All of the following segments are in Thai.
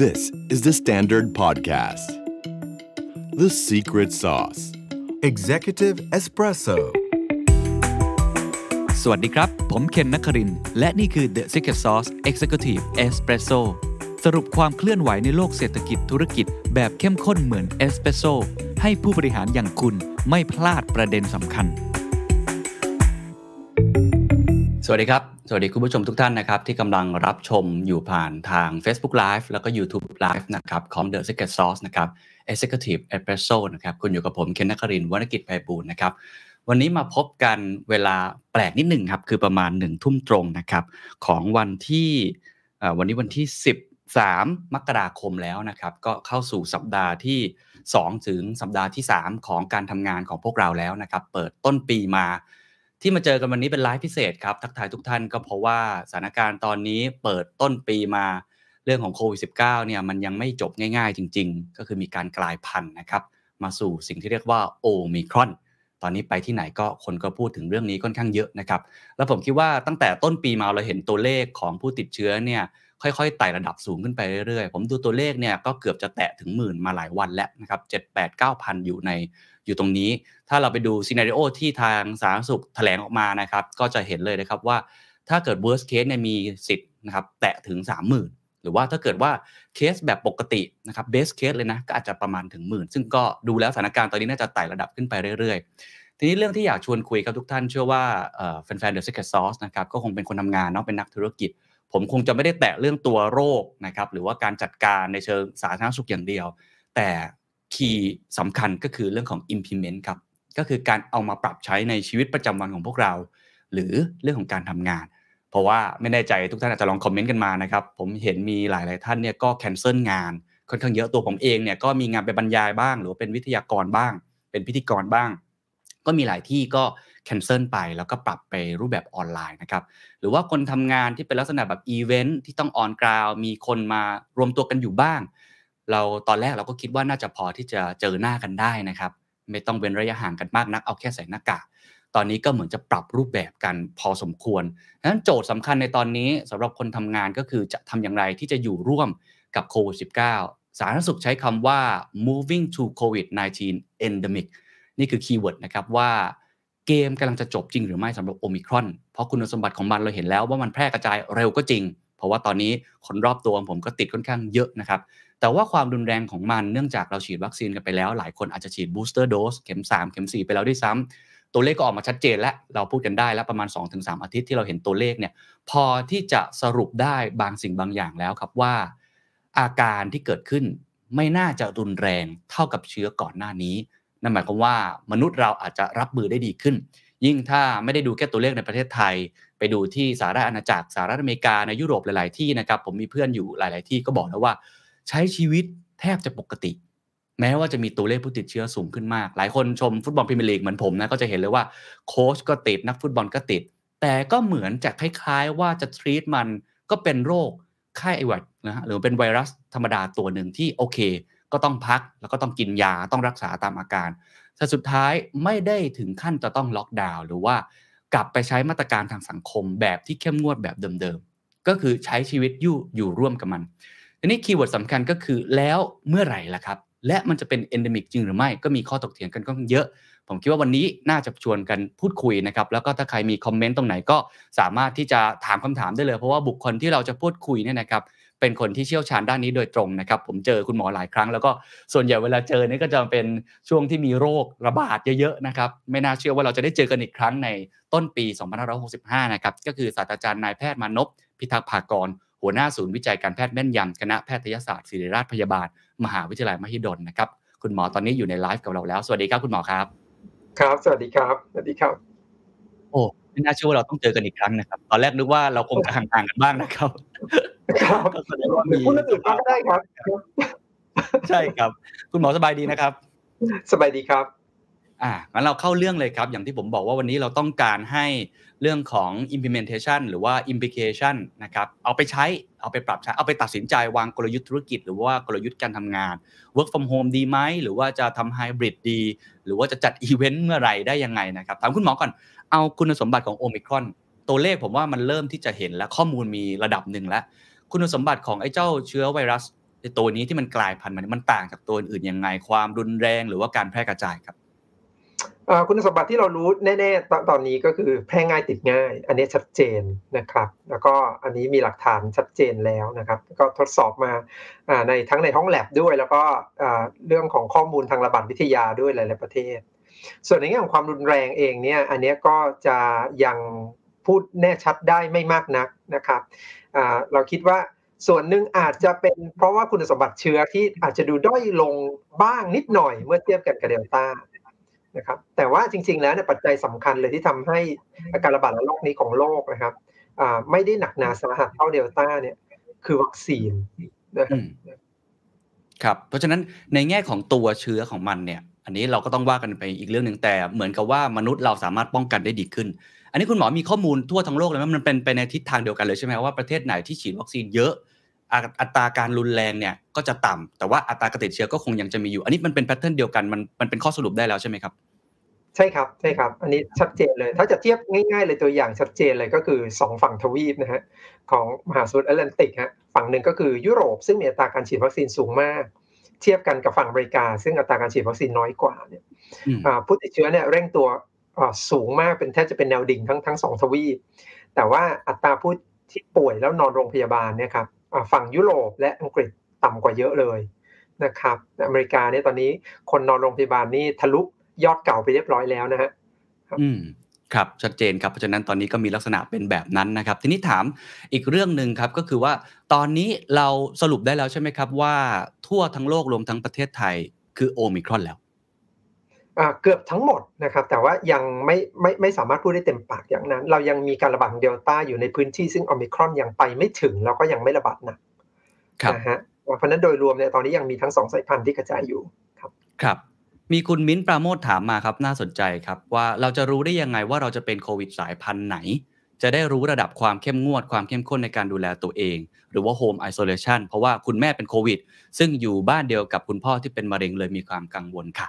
This is the Standard Podcast. The Secret Sauce. Executive Espresso สวัสดีครับ ผมเคนนักครินทร์และนี่คือ The Secret Sauce Executive Espresso สรุปความเคลื่อนไหวในโลกเศรษฐกิจธุรกิจแบบเข้มข้นเหมือนเอสเปรสโซให้ผู้บริหารอย่างคุณไม่พลาดประเด็นสำคัญ สวัสดีครับ สวัสดีคุณผู้ชมทุกท่านนะครับ ที่กำลังรับชมอยู่ผ่านทาง Facebook Live แล้วก็ YouTube Live นะครับของ The Secret Sauce นะครับ Executive Espresso นะครับคุณอยู่กับผมเคนนักครินวรรณกิจไพบูลนะครับวันนี้มาพบกันเวลาแปลกนิดหนึ่งครับคือประมาณหนึ่งทุ่มตรงนะครับของวันที่วันนี้วันที่ 13 มกราคมแล้วนะครับก็เข้าสู่สัปดาห์ที่ 2 ถึงสัปดาห์ที่ 3 ของการทำงานของพวกเราแล้วนะครับเปิดต้นปีมา ที่มาเจอกันวันนี้เป็นไลฟ์พิเศษครับ ทักทายทุกท่านก็เพราะว่าสถานการณ์ตอนนี้เปิดต้นปีมาเรื่องของโควิด -19 เนี่ยมันยังไม่จบง่ายๆ จริง ๆ ก็คือมีการกลายพันธุ์นะครับมาสู่สิ่งที่เรียกว่าโอมิครอน ตอนนี้ไปที่ไหนก็คนก็พูดถึงเรื่องนี้ค่อนข้างเยอะนะครับ แล้วผมคิดว่าตั้งแต่ต้นปีมาเราเห็นตัวเลขของผู้ติดเชื้อเนี่ย ค่อยๆไต่ระดับสูงขึ้นไปเรื่อยๆ ผมดูตัวเลขเนี่ยก็เกือบจะแตะถึงหมื่นมาหลายวันแล้วนะครับ7 8 9พันอยู่ในอยู่ตรงนี้ ถ้าเราไปดูซีนารีโอที่ทางสาธารณสุขแถลงออกมานะครับ ก็จะเห็นเลยนะครับว่าถ้าเกิด worst case เนี่ยมีสิทธิ์นะครับแตะถึง 30,000 หรือว่าถ้าเกิดว่าเคสแบบปกตินะครับ best case เลยนะก็อาจจะประมาณถึงหมื่นซึ่งก็ดูแล้วสถานการณ์ตอนนี้น่าจะไต่ระดับขึ้นไปเรื่อยๆ ทีนี้เรื่องที่อยากชวนคุยครับทุกท่านเชื่อว่าแฟนๆ The Secret Sauce นะครับก็คงเป็นคนทำงานเนาะเป็นนักธุรกิจ ผมคงจะไม่ได้แตะเรื่องตัวโรคนะครับหรือว่าการจัดการในเชิงสาธารณสุขอย่างเดียว แต่คีย์สำคัญก็คือเรื่องของ implement ครับก็คือการเอามาปรับใช้ในชีวิตประจำวันของพวกเรา หรือเรื่องของการทำงาน เพราะว่าไม่แน่ใจทุกท่านอาจจะลองคอมเมนต์กันมานะครับผมเห็นมีหลาย ๆ ท่านเนี่ยก็ cancel งานค่อนข้างเยอะตัวผมเองเนี่ยก็มีงานไปบรรยายบ้าง หรือเป็นวิทยากรบ้าง เป็นพิธีกรบ้าง ก็มีหลายที่ก็ cancel ไป แล้วก็ปรับไปรูปแบบออนไลน์นะครับหรือว่าคนทำงานที่เป็นลักษณะแบบอีเวนท์ที่ต้อง on ground มีคนมารวมตัวกันอยู่บ้าง เราตอนแรกเราก็คิดว่าน่าจะพอที่จะเจอหน้ากันได้นะครับไม่ต้องเว้นระยะห่างกันมากนักเอาแค่ใส่หน้ากากตอนนี้ก็เหมือนจะปรับรูปแบบกันพอสมควรดังนั้นโจทย์สำคัญในตอนนี้สำหรับคนทำงานก็คือจะทำอย่างไรที่จะอยู่ร่วมกับโควิด -19 สาธารณสุขใช้คำว่า moving to COVID-19 endemic นี่คือ keyword นะครับว่า เกมกำลังจะจบจริงหรือไม่สำหรับโอมิครอน เพราะคุณสมบัติของมันเราเห็นแล้วว่ามันแพร่กระจายเร็วก็จริง เพราะว่าตอนนี้คนรอบตัวผมก็ติดค่อนข้างเยอะนะครับ แต่ว่าความรุนแรงของมันเนื่องจากเราฉีดวัคซีนกันไปแล้ว หลายคนอาจจะฉีดบูสเตอร์โดสเข็ม 3 เข็ม 4 ไปแล้วด้วยซ้ำตัวเลขก็ออกมาชัดเจนแล้วเราพูดกันได้แล้วประมาณ 2-3 อาทิตย์ที่เราเห็นตัวเลขเนี่ยพอที่จะสรุปได้บางสิ่งบางอย่างแล้วครับว่า อาการที่เกิดขึ้นไม่น่าจะรุนแรงเท่ากับเชื้อก่อนหน้านี้ นั่นหมายความว่ามนุษย์เราอาจจะรับมือได้ดีขึ้น ยิ่งถ้าไม่ได้ดูแค่ตัวเลขในประเทศไทย ไปดูที่สหรัฐอาณาจักรสหรัฐอเมริกาในยุโรปหลาย ๆ ที่นะครับผมมีเพื่อนอยู่หลาย ๆ ที่ก็บอกแล้วว่า ใช้ชีวิตแทบจะปกติ แม้ว่าจะมีตัวเลขผู้ติดเชื้อสูงขึ้นมาก หลายคนชมฟุตบอลพรีเมียร์ลีกเหมือนผมนะก็จะเห็นเลยว่าโค้ชก็ติดนักฟุตบอลก็ติด แต่ก็เหมือนจะคล้าย ๆ ว่าจะทรีตมันก็เป็นโรคไข้ไอหวัดนะฮะหรือเป็นไวรัสธรรมดาตัวหนึ่งที่โอเค ก็ต้องพักแล้วก็ต้องกินยาต้องรักษาตามอาการแต่สุดท้ายไม่ได้ถึงขั้นจะต้องล็อกดาวน์หรือว่ากลับไปใช้มาตรการทางสังคมแบบที่เข้มงวดแบบเดิมๆ ก็คือใช้ชีวิตอยู่อยู่ร่วมกับมันทีนี้ keyword สำคัญก็คือแล้วเมื่อไหร่ล่ะครับ และมันจะเป็น endemic จริงหรือไม่ก็มีข้อตกเถียงกันก็เยอะ ผมคิดว่าวันนี้น่าจะชวนกันพูดคุยนะครับ แล้วก็ถ้าใครมีคอมเมนต์ตรงไหนก็สามารถที่จะถามคำถามได้เลย เพราะว่าบุคคลที่เราจะพูดคุยเนี่ยนะครับ เป็นคนที่เชี่ยวชาญด้านนี้โดยตรงนะครับ ผมเจอคุณหมอหลายครั้ง แล้วก็ส่วนใหญ่เวลาเจอเนี่ยก็จะเป็นช่วงที่มีโรคระบาดเยอะๆนะครับ ไม่น่าเชื่อว่าเราจะได้เจอกันอีกครั้งในต้นปี 2565 นะครับ ก็คือศาสตราจารย์นายแพทย์มานพพิทักษ์ภากร หัวหน้าศูนย์วิจัยการแพทย์แม่นยำคณะแพทยศาสตร์ศิริราชพยาบาล มหาวิทยาลัยมหิดลนะครับคุณหมอตอนนี้อยู่ในไลฟ์กับเราแล้ว สวัสดีครับคุณหมอครับ ครับ สวัสดีครับ สวัสดีครับ โอ้ไม่น่าเชื่อว่าเราต้องเจอกันอีกครั้งนะครับ ตอนแรกนึกว่าเราคงจะห่างๆกันบ้างนะครับครับก็แสดงว่ามีพูดเรื่องอื่นบ้างก็ได้ครับ ใช่ครับ คุณหมอสบายดีนะครับ สบายดีครับ อ่างั้นเราเข้าเรื่องเลยครับ อย่างที่ผมบอกว่าวันนี้เราต้องการให้เรื่องของ implementation หรือว่า implication นะครับ เอาไปใช้ เอาไปปรับใช้ เอาไปตัดสินใจวางกลยุทธ์ธุรกิจ หรือว่ากลยุทธ์การทำงาน work from home ดีไหม หรือว่าจะทำ hybrid ดี หรือว่าจะจัดอีเวนต์เมื่อไหร่ได้ยังไงนะครับ ถามคุณหมอก่อน เอาคุณสมบัติของโอมิครอน ตัวเลขผมว่ามันเริ่มที่จะเห็นและข้อมูลมีระดับหนึ่งแล้ว คุณสมบัติของไอ้เจ้าเชื้อไวรัสตัวนี้ที่มันกลายพันธุ์มาเนี่ยมันต่างจากตัวอื่นยังไงความรุนแรงหรือว่าการแพร่กระจายครับคุณสมบัติที่เรารู้แน่ๆตอนตอนนี้ก็คือแพร่ง่ายติดง่าย อันนี้ชัดเจนนะครับ แล้วก็อันนี้มีหลักฐานชัดเจนแล้วนะครับ ก็ทดสอบมาในทั้งในห้องแลบด้วย แล้วก็เรื่องของข้อมูลทางระบาดวิทยาด้วยหลาย ๆ ประเทศ ส่วนในแง่ของความรุนแรงเองเนี่ย อันนี้ก็จะยัง พูดแน่ชัดได้ไม่มากนักนะครับเราคิดว่าส่วนหนึ่งอาจจะเป็นเพราะว่าคุณสมบัติเชื้อที่อาจจะดูด้อยลงบ้างนิดหน่อยเมื่อเทียบกันกับเดลต้านะครับแต่ว่าจริง ๆ แล้วปัจจัยสำคัญเลยที่ทำให้อาการระบาดระลอกนี้ของโลกนะครับไม่ได้หนักหนาสาหัสเท่าเดลต้าเนี่ยคือวัคซีนนะครับครับเพราะฉะนั้นในแง่ของตัวเชื้อของมันเนี่ย อันนี้เราก็ต้องว่ากันไปอีกเรื่องหนึ่งแต่เหมือนกับว่ามนุษย์เราสามารถป้องกันได้ดีขึ้น อันนี้คุณหมอมีข้อมูลทั่วทั้งโลกเลยไหมมันเป็นไปในทิศทางเดียวกันเลยใช่ไหมว่าประเทศไหนที่ฉีดวัคซีนเยอะ อัตอัตราการรุนแรงเนี่ยก็จะต่ำแต่ว่าอัตราการติดเชื้อก็คงยังจะมีอยู่ อันนี้มันเป็นแพทเทิร์นเดียวกันมันมันเป็นข้อสรุปได้แล้วใช่ไหมครับใช่ครับใช่ครับ อันนี้ชัดเจนเลย ถ้าจะเทียบง่ายๆเลยตัวอย่างชัดเจนเลยก็คือสองฝั่งทวีปนะฮะของมหาสมุทรแอตแลนติกฮะฝั่งหนึ่งก็คือยุโรป ซึ่งมีอัตราการฉีดวัคซีนสูงมาก เทียบกันกับฝั่งอเมริกา ซึ่งอัตราการฉีดวัคซีนน้อยกว่าเนี่ยอืมอ่าผู้ติดเชื้อเนี่ยเร่งตัวอ่า สูงมากเป็นแทบจะเป็นแนวดิ่งทั้งทั้งสองทวีป แต่ว่าอัตราผู้ที่ป่วยแล้วนอนโรงพยาบาลเนี่ยครับฝั่งยุโรปและอังกฤษต่ำกว่าเยอะเลยนะครับอเมริกาเนี่ยตอนนี้คนนอนโรงพยาบาลนี่ทะลุยอดเก่าไปเรียบร้อยแล้วนะฮะอืมครับชัดเจนครับเพราะฉะนั้นตอนนี้ก็มีลักษณะเป็นแบบนั้นนะครับ ทีนี้ถามอีกเรื่องหนึ่งครับก็คือว่าตอนนี้เราสรุปได้แล้วใช่ไหมครับว่าทั่วทั้งโลกรวมทั้งประเทศไทยคือโอมิครอนแล้ว เกือบทั้งหมดนะครับแต่ว่ายังไม่ไม่ไม่สามารถพูดได้เต็มปากอย่างนั้น เรายังมีการระบาดของเดลต้าอยู่ในพื้นที่ซึ่งโอมิครอนยังไปไม่ถึงแล้วก็ยังไม่ระบาดหนักครับนะฮะเพราะฉะนั้นโดยรวมเนี่ยตอนนี้ยังมีทั้งสองสายพันธุ์ที่กระจายอยู่ครับมีคุณมิ้นท์ปราโมทถามมาครับน่าสนใจครับ ว่าเราจะรู้ได้ยังไงว่าเราจะเป็นโควิดสายพันธุ์ไหน จะได้รู้ระดับความเข้มงวดความเข้มข้นในการดูแลตัวเอง หรือว่า Home Isolation เพราะว่าคุณแม่เป็นโควิด ซึ่งอยู่บ้านเดียวกับคุณพ่อที่เป็นมะเร็งเลยมีความกังวลค่ะ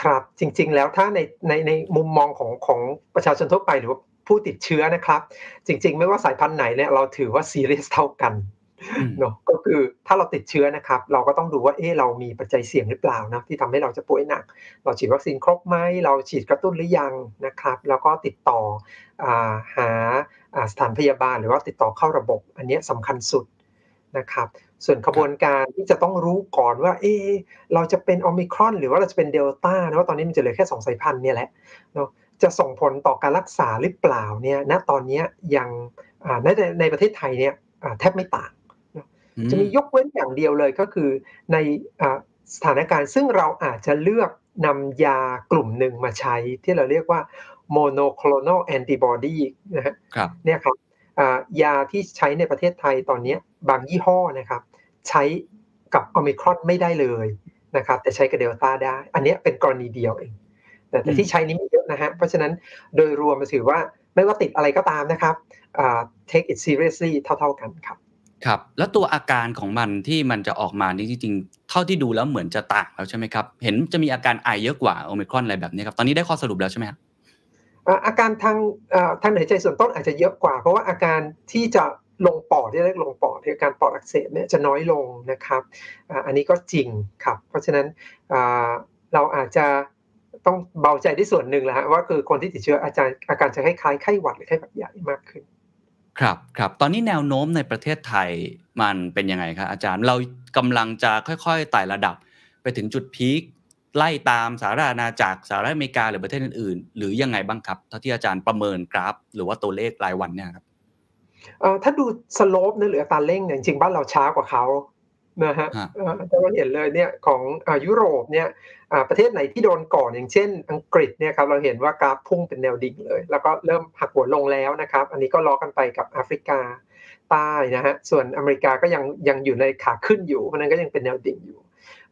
ครับ จริง ๆ แล้วถ้าในในในมุมมองของของประชาชนทั่วไปหรือว่าผู้ติดเชื้อนะครับ จริง ๆ ไม่ว่าสายพันธุ์ไหนเนี่ยเราถือว่าซีเรียสเท่ากันอืมเนาะก็คือถ้าเราติดเชื้อนะครับ เราก็ต้องดูว่าเอ๊ะเรามีปัจจัยเสี่ยงหรือเปล่านะที่ทำให้เราจะป่วยหนัก เราฉีดวัคซีนครบไหมเราฉีดกระตุ้นหรือยังนะครับ แล้วก็ติดต่ออาหาอ่าสถานพยาบาลหรือว่าติดต่อเข้าระบบ อันเนี้ยสำคัญสุดนะครับ ส่วนขบวนการที่จะต้องรู้ก่อนว่า เอ๊ะเราจะเป็นโอมิครอน หรือว่าเราจะเป็นเดลต้านะว่าตอนนี้มันจะเหลือแค่สองสายพันธุ์เนี่ยแหละเนาะจะส่งผลต่อการรักษาหรือเปล่าเนี่ยณตอนเนี้ยยังอ่าในในประเทศไทยเนี่ยอ่าแทบไม่ต่างจะมียกเว้นอย่างเดียวเลยก็คือในอ่าสถานการณ์ซึ่งเราอาจจะเลือกนำยากลุ่มหนึ่งมาใช้ ที่เราเรียกว่า monoclonal antibody นะฮะครับเนี่ยครับอ่ายาที่ใช้ในประเทศไทยตอนเนี้ย บางยี่ห้อนะครับ ใช้กับโอมิครอนไม่ได้เลยนะครับ แต่ใช้กับเดลต้าได้ อันเนี้ยเป็นกรณีเดียวเอง แต่แต่อืมที่ใช้นี้ไม่เยอะนะฮะเพราะฉะนั้นโดยรวมมาถือว่าไม่ว่าติดอะไรก็ตามนะครับอ่า take it seriously เท่า ๆกันครับครับ แล้วตัวอาการของมันที่มันจะออกมานี่จริงๆเท่าที่ดูแล้วเหมือนจะต่างแล้วใช่ไหมครับ เห็นจะมีอาการไอเยอะกว่าโอมิครอนอะไรแบบนี้ครับ ตอนนี้ได้ข้อสรุปแล้วใช่ไหมครับอ่าอาการทางอ่าทางหายใจส่วนต้นอาจจะเยอะกว่า เพราะว่าอาการที่จะ ลงปอดที่เรียกลงปอดที่อการปอดอักเสบเนี่ยจะน้อยลงนะครับ อันนี้ก็จริงครับ เพราะฉะนั้นเราอาจจะต้องเบาใจที่ส่วนหนึ่งแหละฮะว่าคือคนที่ติดเชื้ออาจารย์อาการจะคล้ายๆไข้หวัดหรือไข้หวัดใหญ่มากขึ้น ครับครับตอนนี้แนวโน้มในประเทศไทยมันเป็นยังไงครับอาจารย์เรากำลังจะค่อยๆไต่ระดับ ไปถึงจุดพีคไล่ตามสหราชอาณาจักรสหรัฐอเมริกาหรือประเทศอื่นๆ หรือยังไงบ้างครับเท่าที่อาจารย์ประเมินกราฟ หรือว่าตัวเลขรายวันเนี่ยครับ ถ้าดูสโลปนะหรืออัตราเร่งเนี่ยจริงๆบ้านเราช้ากว่าเขานะฮะฮะเอ่อแต่เราเห็นเลยเนี่ยของอ่ายุโรปเนี่ยอ่าประเทศไหนที่โดนก่อนอย่างเช่น อังกฤษเนี่ยครับเราเห็นว่ากราฟพุ่งเป็นแนวดิ่งเลย แล้วก็เริ่มหักหัวลงแล้วนะครับ อันนี้ก็ล้อกันไปกับแอฟริกาใต้นะฮะส่วนอเมริกาก็ยังยังอยู่ในขาขึ้นอยู่เพราะฉะนั้นก็ยังเป็นแนวดิ่งอยู่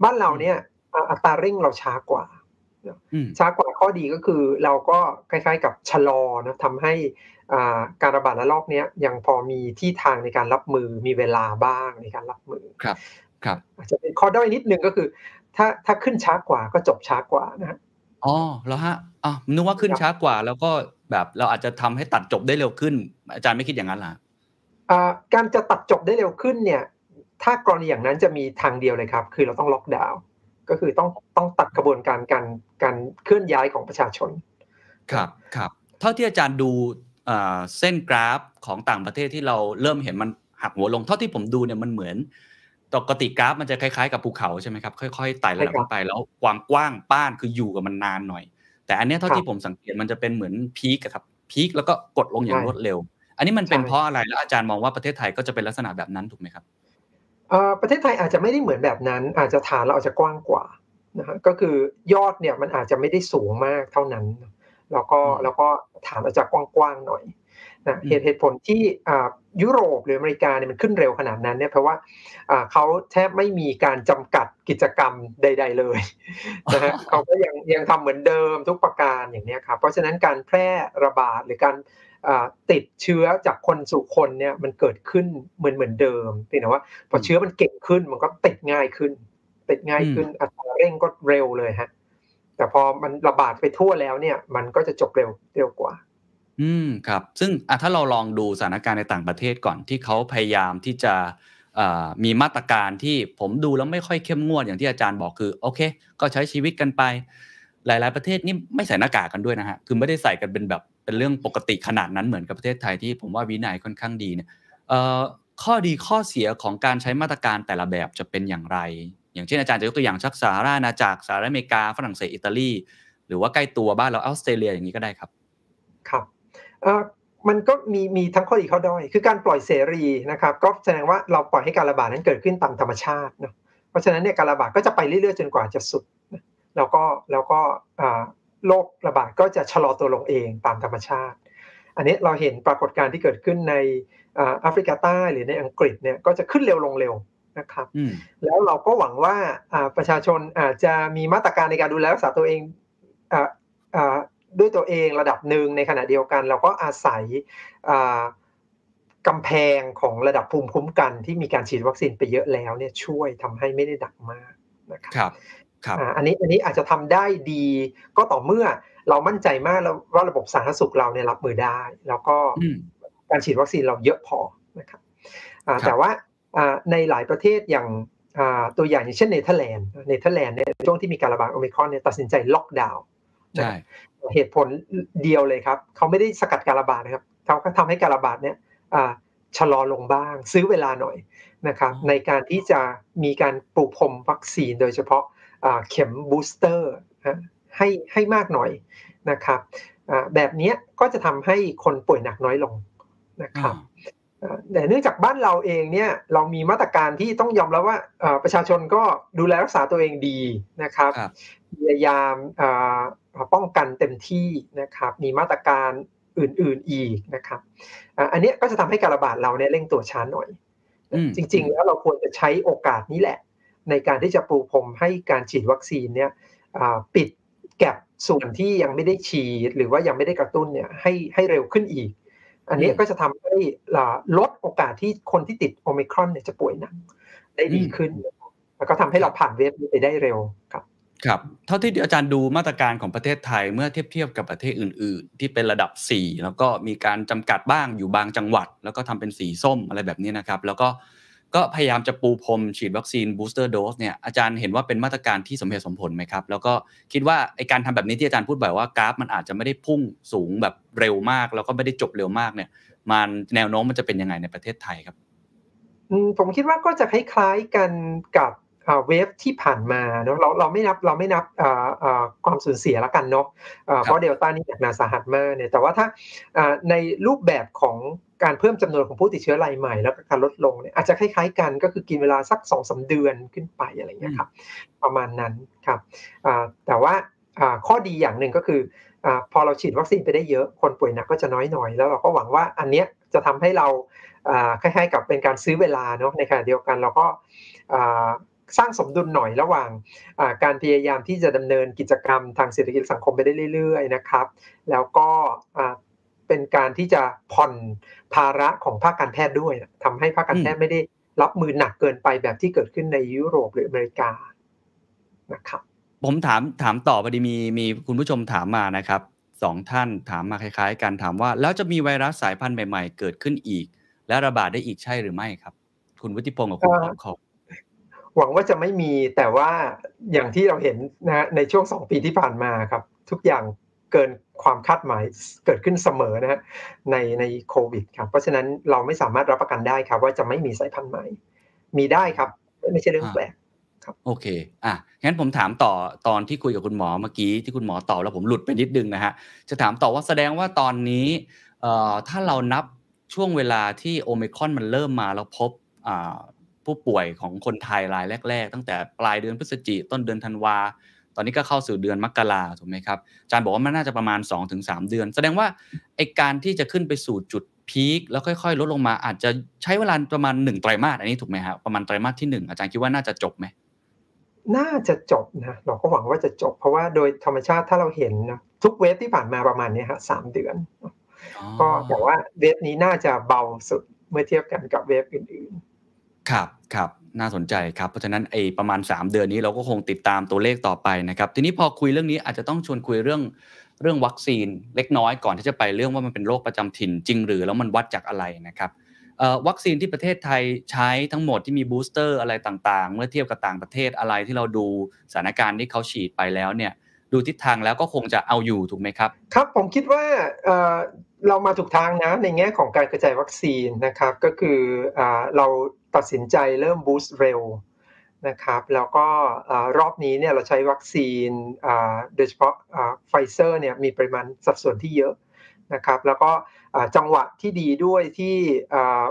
บ้านเราเนี่ยอ่าอัตราเร่งเราช้ากว่าอืม ช้ากว่าข้อดีก็คือเราก็คล้ายๆ กับชะลอนะทำให้อ่าการระบาดระลอกเนี้ยยังพอมีที่ทางในการรับมือมีเวลาบ้างในการรับมือครับครับอาจจะเป็นข้อด้อยนิดนึงก็คือ ถ้าถ้าขึ้นช้ากว่าก็จบช้ากว่านะฮะอ๋อแล้วฮะอะนึกว่าขึ้นครับช้ากว่า แล้วก็แบบเราอาจจะทำให้ตัดจบได้เร็วขึ้น อาจารย์ไม่คิดอย่างนั้นเหรออ่าการจะตัดจบได้เร็วขึ้นเนี่ย ถ้ากรณีอย่างนั้นจะมีทางเดียวเลยครับ คือเราต้องล็อกดาวน์ ก็คือต้องต้องตัดกระบวนการการการเคลื่อนย้ายของประชาชน ครับครับ เท่าที่อาจารย์ดูเส้นกราฟของต่างประเทศที่เราเริ่มเห็นมันหักหัวลง เท่าที่ผมดูเนี่ยมันเหมือนปกติกราฟมันจะคล้ายๆกับภูเขาใช่ไหมครับค่อยๆไต่ระดับขึ้นไปแล้วความกว้างป้านคืออยู่กับมันนานหน่อย แต่อันนี้เท่าที่ผมสังเกตมันจะเป็นเหมือนพีคครับพีคแล้วก็กดลงอย่างรวดเร็ว อันนี้มันเป็นเพราะอะไรแล้วอาจารย์มองว่าประเทศไทยก็จะเป็นลักษณะแบบนั้นถูกไหมครับ ประเทศไทยอาจจะไม่ได้เหมือนแบบนั้น อาจจะฐานเราอาจจะกว้างกว่านะฮะก็คือยอดเนี่ยมันอาจจะไม่ได้สูงมากเท่านั้น แล้วก็แล้วก็ฐานอาจจะกว้างๆหน่อยนะเหตุเหตุผลที่ยุโรปหรืออเมริกาเนี่ยมันขึ้นเร็วขนาดนั้นเนี่ยเพราะว่าเขาแทบไม่มีการจำกัดกิจกรรมใด ๆเลยนะฮะเขาก็ยังยังทำเหมือนเดิมทุกประการอย่างนี้ครับเพราะฉะนั้นการแพร่ระบาดหรือการ ติดเชื้อจากคนสู่คนเนี่ยมันเกิดขึ้นเหมือนเหมือนเดิมเพียงแต่ว่า พอเชื้อมันเก่งขึ้นมันก็ติดง่ายขึ้น ติดง่ายขึ้นอัตราเร่งก็เร็วเลยฮะ แต่พอมันระบาดไปทั่วแล้วเนี่ย มันก็จะจบเร็วเร็วกว่า อืมครับ ซึ่งอะถ้าเราลองดูสถานการณ์ในต่างประเทศก่อนที่เขาพยายามที่จะมีมาตรการที่ผมดูแล้วไม่ค่อยเข้มงวดอย่างที่อาจารย์บอกคือ โอเค ก็ใช้ชีวิตกันไป หลาย ๆประเทศนี่ไม่ใส่หน้ากากกันด้วยนะฮะคือไม่ได้ใส่กันเป็นแบบเป็นเรื่องปกติขนาดนั้นเหมือนกับประเทศไทยที่ผมว่าวินัยค่อนข้างดีเนี่ยข้อดีข้อเสียของการใช้มาตรการแต่ละแบบจะเป็นอย่างไร อย่างเช่นอาจารย์จะยกตัวอย่างชักสหราชอาณาจักสหรัฐอเมริกาฝรั่งเศสอิตาลีหรือว่าใกล้ตัวบ้านเราออสเตรเลียอย่างนี้ก็ได้ครับ ครับมันก็มีมีทั้งข้อดีข้อด้อย คือการปล่อยเสรีนะครับ ก็แสดงว่าเราปล่อยให้การระบาดนั้นเกิดขึ้นตามธรรมชาติเนาะเพราะฉะนั้นเนี่ยการระบาดก็จะไปเรื่อยๆจนกว่าจะสุด แล้วก็แล้วก็โรคระบาดก็จะชะลอตัวลงเองตามธรรมชาติ อันนี้เราเห็นปรากฏการณ์ที่เกิดขึ้นในแอฟริกาใต้หรือในอังกฤษเนี่ยก็จะขึ้นเร็วลงเร็วนะครับแล้วเราก็หวังว่าประชาชนอาจจะมีมาตรการในการดูแลรักษาตัวเองด้วยตัวเองระดับหนึ่งในขณะเดียวกัน เราก็อาศัยกำแพงของระดับภูมิคุ้มกันที่มีการฉีดวัคซีนไปเยอะแล้วเนี่ยช่วยทำให้ไม่ได้ดักมากนะครับครับ อันนี้อันนี้อาจจะทำได้ดีก็ต่อเมื่อเรามั่นใจมากแล้วว่าระบบสาธารณสุขเราเนี่ยรับมือได้ แล้วก็การฉีดวัคซีนเราเยอะพอนะครับแต่ว่าในหลายประเทศอย่างตัวอย่างอย่างเช่นเนเธอร์แลนด์เนเธอร์แลนด์เนี่ยช่วงที่มีการระบาดโอมิครอนเนี่ยตัดสินใจล็อกดาวน์ใช่เหตุผลเดียวเลยครับเขาไม่ได้สกัดการระบาดนะครับเขาก็ทำให้การระบาดเนี่ยชะลอลงบ้าง ซื้อเวลาหน่อยนะครับในการที่จะมีการปลูกพรมวัคซีนโดยเฉพาะ เข็มบูสเตอร์ให้ให้มากหน่อยนะครับแบบนี้ก็จะทำให้คนป่วยหนักน้อยลงนะครับแต่เนื่องจากบ้านเราเองเนี่ยเรามีมาตรการที่ต้องยอมรับว่าประชาชนก็ดูแลรักษาตัวเองดีนะครับพยายามป้องกันเต็มที่นะครับ มีมาตรการอื่นๆอีกนะครับอันนี้ก็จะทำให้การระบาดเราเนี่ยเร่งตัวช้าหน่อย จริง ๆ แล้วเราควรจะใช้โอกาสนี้แหละ ในการที่จะปูพรมให้การฉีดวัคซีนเนี่ยปิดแก็บส่วนที่ยังไม่ได้ฉีด หรือว่ายังไม่ได้กระตุ้นเนี่ยให้ให้เร็วขึ้นอีก อันนี้ก็จะทำให้ลดโอกาสที่คนที่ติดโอมิครอนเนี่ยจะป่วยหนักได้ดีขึ้น แล้วก็ทำให้เราผ่านเวฟนี้ไปได้เร็วครับครับเท่าที่อาจารย์ดูมาตรการของประเทศไทยเมื่อเทียบเทียบกับประเทศอื่น ๆ ที่เป็นระดับ 4 แล้วก็มีการจำกัดบ้างอยู่บางจังหวัด แล้วก็ทำเป็นสีส้มอะไรแบบนี้นะครับ แล้วก็ ก็พยายามจะปูพรมฉีดวัคซีน booster dose เนี่ยอาจารย์เห็นว่าเป็นมาตรการที่สมเหตุสมผลไหมครับ แล้วก็คิดว่าไอการทำแบบนี้ที่อาจารย์พูดบ่อยว่ากราฟ มันอาจจะไม่ได้พุ่งสูงแบบเร็วมาก แล้วก็ไม่ได้จบเร็วมากเนี่ย มันแนวโน้มมันจะเป็นยังไงในประเทศไทยครับผมคิดว่าก็จะคล้ายๆกันกับ เวฟที่ผ่านมาเนาะเราเราไม่นับเราไม่นับความสูญเสียแล้วกันเนาะเพราะเดลต้านี่หนักหนาสาหัสมากเนี่ยแต่ว่าถ้าในรูปแบบของการเพิ่มจำนวนของผู้ติดเชื้อรายใหม่แล้วการลดลงเนี่ยอาจจะคล้ายๆกันก็คือกินเวลาสักสองสาเดือนขึ้นไปอะไรเงี้ยครับประมาณนั้นครับแต่ว่าข้อดีอย่างหนึ่งก็คือพอเราฉีดวัคซีนไปได้เยอะคนป่วยหนักก็จะน้อยหน่อยแล้วเราก็หวังว่าอันเนี้ยจะทำให้เราคล้ายๆกับเป็นการซื้อเวลาเนาะในขณะเดียวกันเราก็ สร้างสมดุลหน่อยระหว่างการพยายามที่จะดำเนินกิจกรรมทางเศรษฐกิจสังคมไปได้เรื่อย ๆ นะครับ แล้วก็เป็นการที่จะผ่อนภาระของภาคการแพทย์ด้วยทำให้ภาคการแพทย์ไม่ได้รับมือหนักเกินไปแบบที่เกิดขึ้นในยุโรปหรืออเมริกานะครับ ผมถามถามต่อพอดีมีมีคุณผู้ชมถามมานะครับสองท่านถามมาคล้าย ๆ กันถามว่า แล้วจะมีไวรัสสายพันธุ์ใหม่ ๆ เกิดขึ้นอีก และระบาดได้อีกใช่หรือไม่ครับคคุณวุฒิพงศ์กับคุณป๊อปคอร์น หวังว่าจะไม่มีแต่ว่าอย่างที่เราเห็นนะฮะในช่วงสองปีที่ผ่านมาครับ ทุกอย่างเกินความคาดหมายเกิดขึ้นเสมอนะฮะในในโควิดครับเพราะฉะนั้นเราไม่สามารถรับประกันได้ครับ ว่าจะไม่มีสายพันธุ์ใหม่ มีได้ครับ ไม่ใช่เรื่องแปลกโอเคอะงั้นผมถามต่อตอนที่คุยกับคุณหมอเมื่อกี้ที่คุณหมอตอบแล้วผมหลุดไปนิดนึงนะฮะจะถามต่อว่าแสดงว่าตอนนี้เอ่อถ้าเรานับช่วงเวลาที่โอมิครอนมันเริ่มมาแล้วพบอ่า ผู้ป่วยของคนไทยรายแรก ๆ ตั้งแต่ปลายเดือนพฤศจิต้นเดือนธันวา ตอนนี้ก็เข้าสู่เดือนมกราถูกไหมครับอาจารย์บอกว่ามันน่าจะประมาณ 2-3 เดือน แสดงว่าไอการที่จะขึ้นไปสู่จุดพีคแล้วค่อยๆ ลดลงมาอาจจะใช้เวลาประมาณ1ไตรมาสอันนี้ถูกไหมครับประมาณไตรมาสที่1อาจารย์คิดว่าน่าจะจบไหมน่าจะจบนะเราก็หวังว่าจะจบ เพราะว่าโดยธรรมชาติถ้าเราเห็นนะทุกเวฟที่ผ่านมาประมาณเนี้ยฮะสามเดือน ก็แต่ว่าเวฟนี้น่าจะเบาสุดเมื่อเทียบกันกับเวฟอื่น ครับ ครับ น่าสนใจครับ เพราะฉะนั้นไอ้ประมาณ 3 เดือนนี้เราก็คงติดตามตัวเลขต่อไปนะครับ ทีนี้พอคุยเรื่องนี้อาจจะต้องชวนคุยเรื่องเรื่องวัคซีนเล็กน้อยก่อนที่จะไปเรื่องว่ามันเป็นโรคประจำถิ่นจริงหรือแล้วมันวัดจากอะไรนะครับวัคซีนที่ประเทศไทยใช้ทั้งหมดที่มี booster อะไรต่างๆ เมื่อเทียบกับต่างประเทศอะไรที่เราดูสถานการณ์ที่เขาฉีดไปแล้วเนี่ยดูทิศทางแล้วก็คงจะเอาอยู่ถูกไหมครับ ครับผมคิดว่าเรามาถูกทางนะในแง่ของการกระจายวัคซีนนะครับ ก็คือเออ เรา ตัดสินใจเริ่ม boost เร็วนะครับแล้วก็รอบนี้เนี่ยเราใช้วัคซีนโดยเฉพาะไฟเซอร์เนี่ยมีปริมาณสัดส่วนที่เยอะนะครับแล้วก็จังหวะที่ดีด้วยที่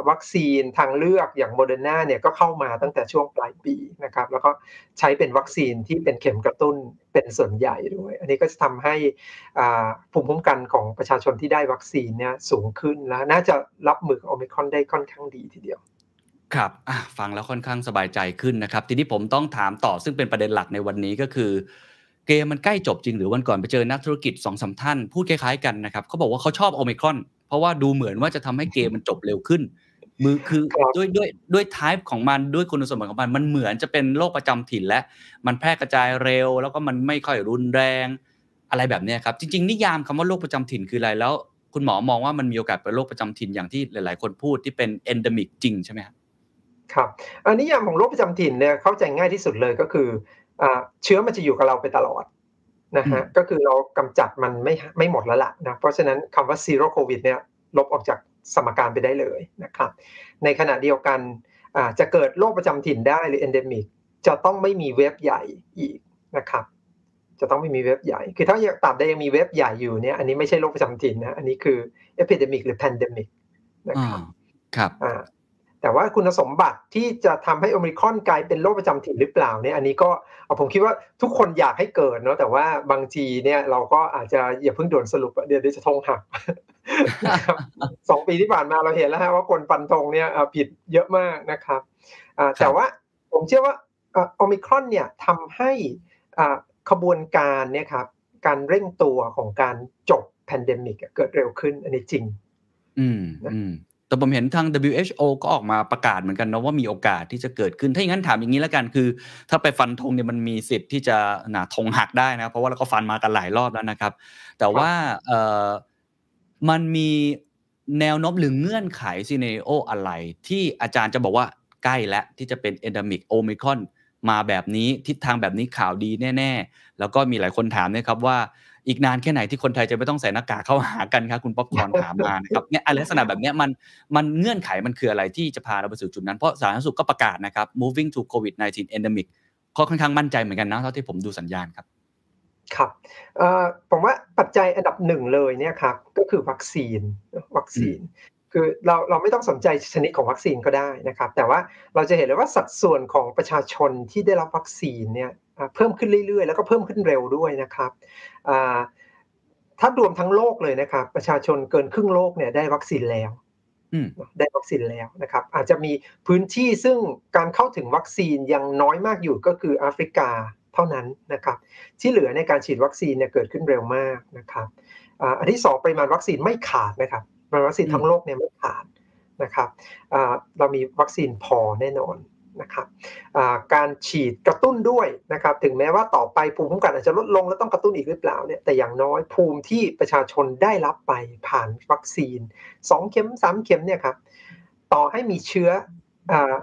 วัคซีนทางเลือกอย่างโมเดอร์นาเนี่ยก็เข้ามาตั้งแต่ช่วงปลายปีนะครับแล้วก็ใช้เป็นวัคซีนที่เป็นเข็มกระตุ้นเป็นส่วนใหญ่ด้วย อันนี้ก็จะทำให้ภูมิคุ้มกันของประชาชนที่ได้วัคซีนเนี่ยสูงขึ้นแล้วน่าจะรับมือโอมิครอนได้ค่อนข้างดีทีเดียว ครับอะฟังแล้วค่อนข้างสบายใจขึ้นนะครับ ทีนี้ผมต้องถามต่อซึ่งเป็นประเด็นหลักในวันนี้ก็คือ เกมมันใกล้จบจริงหรือวันก่อนไปเจอนักธุรกิจ2อสท่าน พูดคล้ายๆกันนะครับเขาบอกว่าเขาชอบโอมิครอน เพราะว่าดูเหมือนว่าจะทำให้เกมมันจบเร็วขึ้น มือคือครับด้วยด้วยด้วยไทป์ของมันด้วยคุณสมบัติของมันมันเหมือนจะเป็นโรคประจำถิ่นและ มันแพร่กระจายเร็ว แล้วก็มันไม่ค่อยรุนแรง อะไรแบบเนี้ยครับจริง ๆ นิยามคำว่าโรคประจำถิ่นคืออะไรแล้ว คุณหมอมองว่ามันมีโอกาสเป็นโรคประจำถิ่นอย่างที่หลาย ๆ คนพูดที่เป็น endemic จริงใช่ไหมครับ ครับอันนิยามของโรคประจำถิ่นเนี่ยเข้าใจง่ายที่สุดเลยก็คืออ่าเชื้อมันจะอยู่กับเราไปตลอดนะฮะอืมก็คือเรากำจัดมันไม่ไม่หมดแล้วล่ะนะเพราะฉะนั้นคำว่า zero covid เนี่ยลบออกจากสมการไปได้เลยนะครับ ในขณะเดียวกันอ่าจะเกิดโรคประจำถิ่นได้หรือ endemic จะต้องไม่มีเว็บใหญ่อีกนะครับ จะต้องไม่มีเว็บใหญ่ คือถ้ายังตราบใดยังมีเว็บใหญ่อยู่เนี่ยอันนี้ไม่ใช่โรคประจำถิ่นนะอันนี้คือ epidemic หรือ pandemic นะครับอ่าครับอ่า แต่ว่าคุณสมบัติที่จะทำให้โอมิครอนกลายเป็นโรคประจำถิ่นหรือเปล่าเนี่ยอันนี้ก็เอาผมคิดว่าทุกคนอยากให้เกิดเนาะแต่ว่าบางทีเนี่ยเราก็อาจจะอย่าเพิ่งด่วนสรุปอะเดี๋ยวเดี๋ยวจะทงหักนะครับสองปีที่ผ่านมาเราเห็นแล้วฮะว่าคนฟันธงเนี่ยอ่าผิดเยอะมากนะครับอ่าแต่ว่าผมเชื่อว่าโอมิครอนเนี่ยทำให้อ่าขบวนการเนี่ยครับการเร่งตัวของการจบ pandemic เกิดเร็วขึ้นอันนี้จริง อืมอืม แต่ผมเห็นทาง WHO ก็ออกมาประกาศเหมือนกันนะว่ามีโอกาสที่จะเกิดขึ้น ถ้าอย่างนั้นถามอย่างนี้แล้วกันคือ ถ้าไปฟันธงเนี่ยมันมีสิทธิ์ที่จะหน้าธงหักได้นะเพราะว่าเราก็ฟันมากันหลายรอบแล้วนะครับ แต่ว่าเอ่อมันมีแนวโน้มหรือเงื่อนไข scenario อะไร ที่อาจารย์จะบอกว่าใกล้แล้วที่จะเป็น endemic omicron มาแบบนี้ทิศทางแบบนี้ข่าวดีแน่ ๆ แล้วก็มีหลายคนถามนะครับว่า อีกนานแค่ไหนที่คนไทยจะไม่ต้องใส่หน้ากากเข้าหากันครับคุณป๊อปคอร์นถามมานะครับเนี่ยอะไรลักษณะแบบเนี้ยมันมันเงื่อนไขมันคืออะไรที่จะพาเราไปสู่จุดนั้น เพราะสาธารณสุขก็ประกาศนะครับ moving to covid 19 endemic ก็ค่อนข้างมั่นใจเหมือนกันนะเท่าที่ผมดูสัญญาณครับครับเอ่อผมว่าปัจจัยอันดับหนึ่งเลยเนี่ยครับก็คือวัคซีนวัคซีน คือเราเราไม่ต้องสนใจชนิดของวัคซีนก็ได้นะครับ แต่ว่าเราจะเห็นเลยว่าสัดส่วนของประชาชนที่ได้รับวัคซีนเนี่ยอ่าเพิ่มขึ้นเรื่อยๆ แล้วก็เพิ่มขึ้นเร็วด้วยนะครับอ่าถ้ารวมทั้งโลกเลยนะครับ ประชาชนเกินครึ่งโลกเนี่ยได้วัคซีนแล้วอืมได้วัคซีนแล้วนะครับ อาจจะมีพื้นที่ซึ่งการเข้าถึงวัคซีนยังน้อยมากอยู่ก็คือแอฟริกาเท่านั้นนะครับ ที่เหลือในการฉีดวัคซีนเนี่ยเกิดขึ้นเร็วมากนะครับอ่าอันที่สองปริมาณวัคซีนไม่ขาดนะครับปริมาณ วัคซีนทั้งโลกเนี่ยไม่ขาดนะครับอ่าเรามีวัคซีนพอแน่นอนนะครับอ่าการฉีดกระตุ้นด้วยนะครับถึงแม้ว่าต่อไปภูมิคุ้มกันอาจจะลดลงแล้วต้องกระตุ้นอีกหรือเปล่าเนี่ยแต่อย่างน้อยภูมิที่ประชาชนได้รับไปผ่านวัคซีนสองเข็มสามเข็มเนี่ยครับต่อให้มีเชื้ออ่า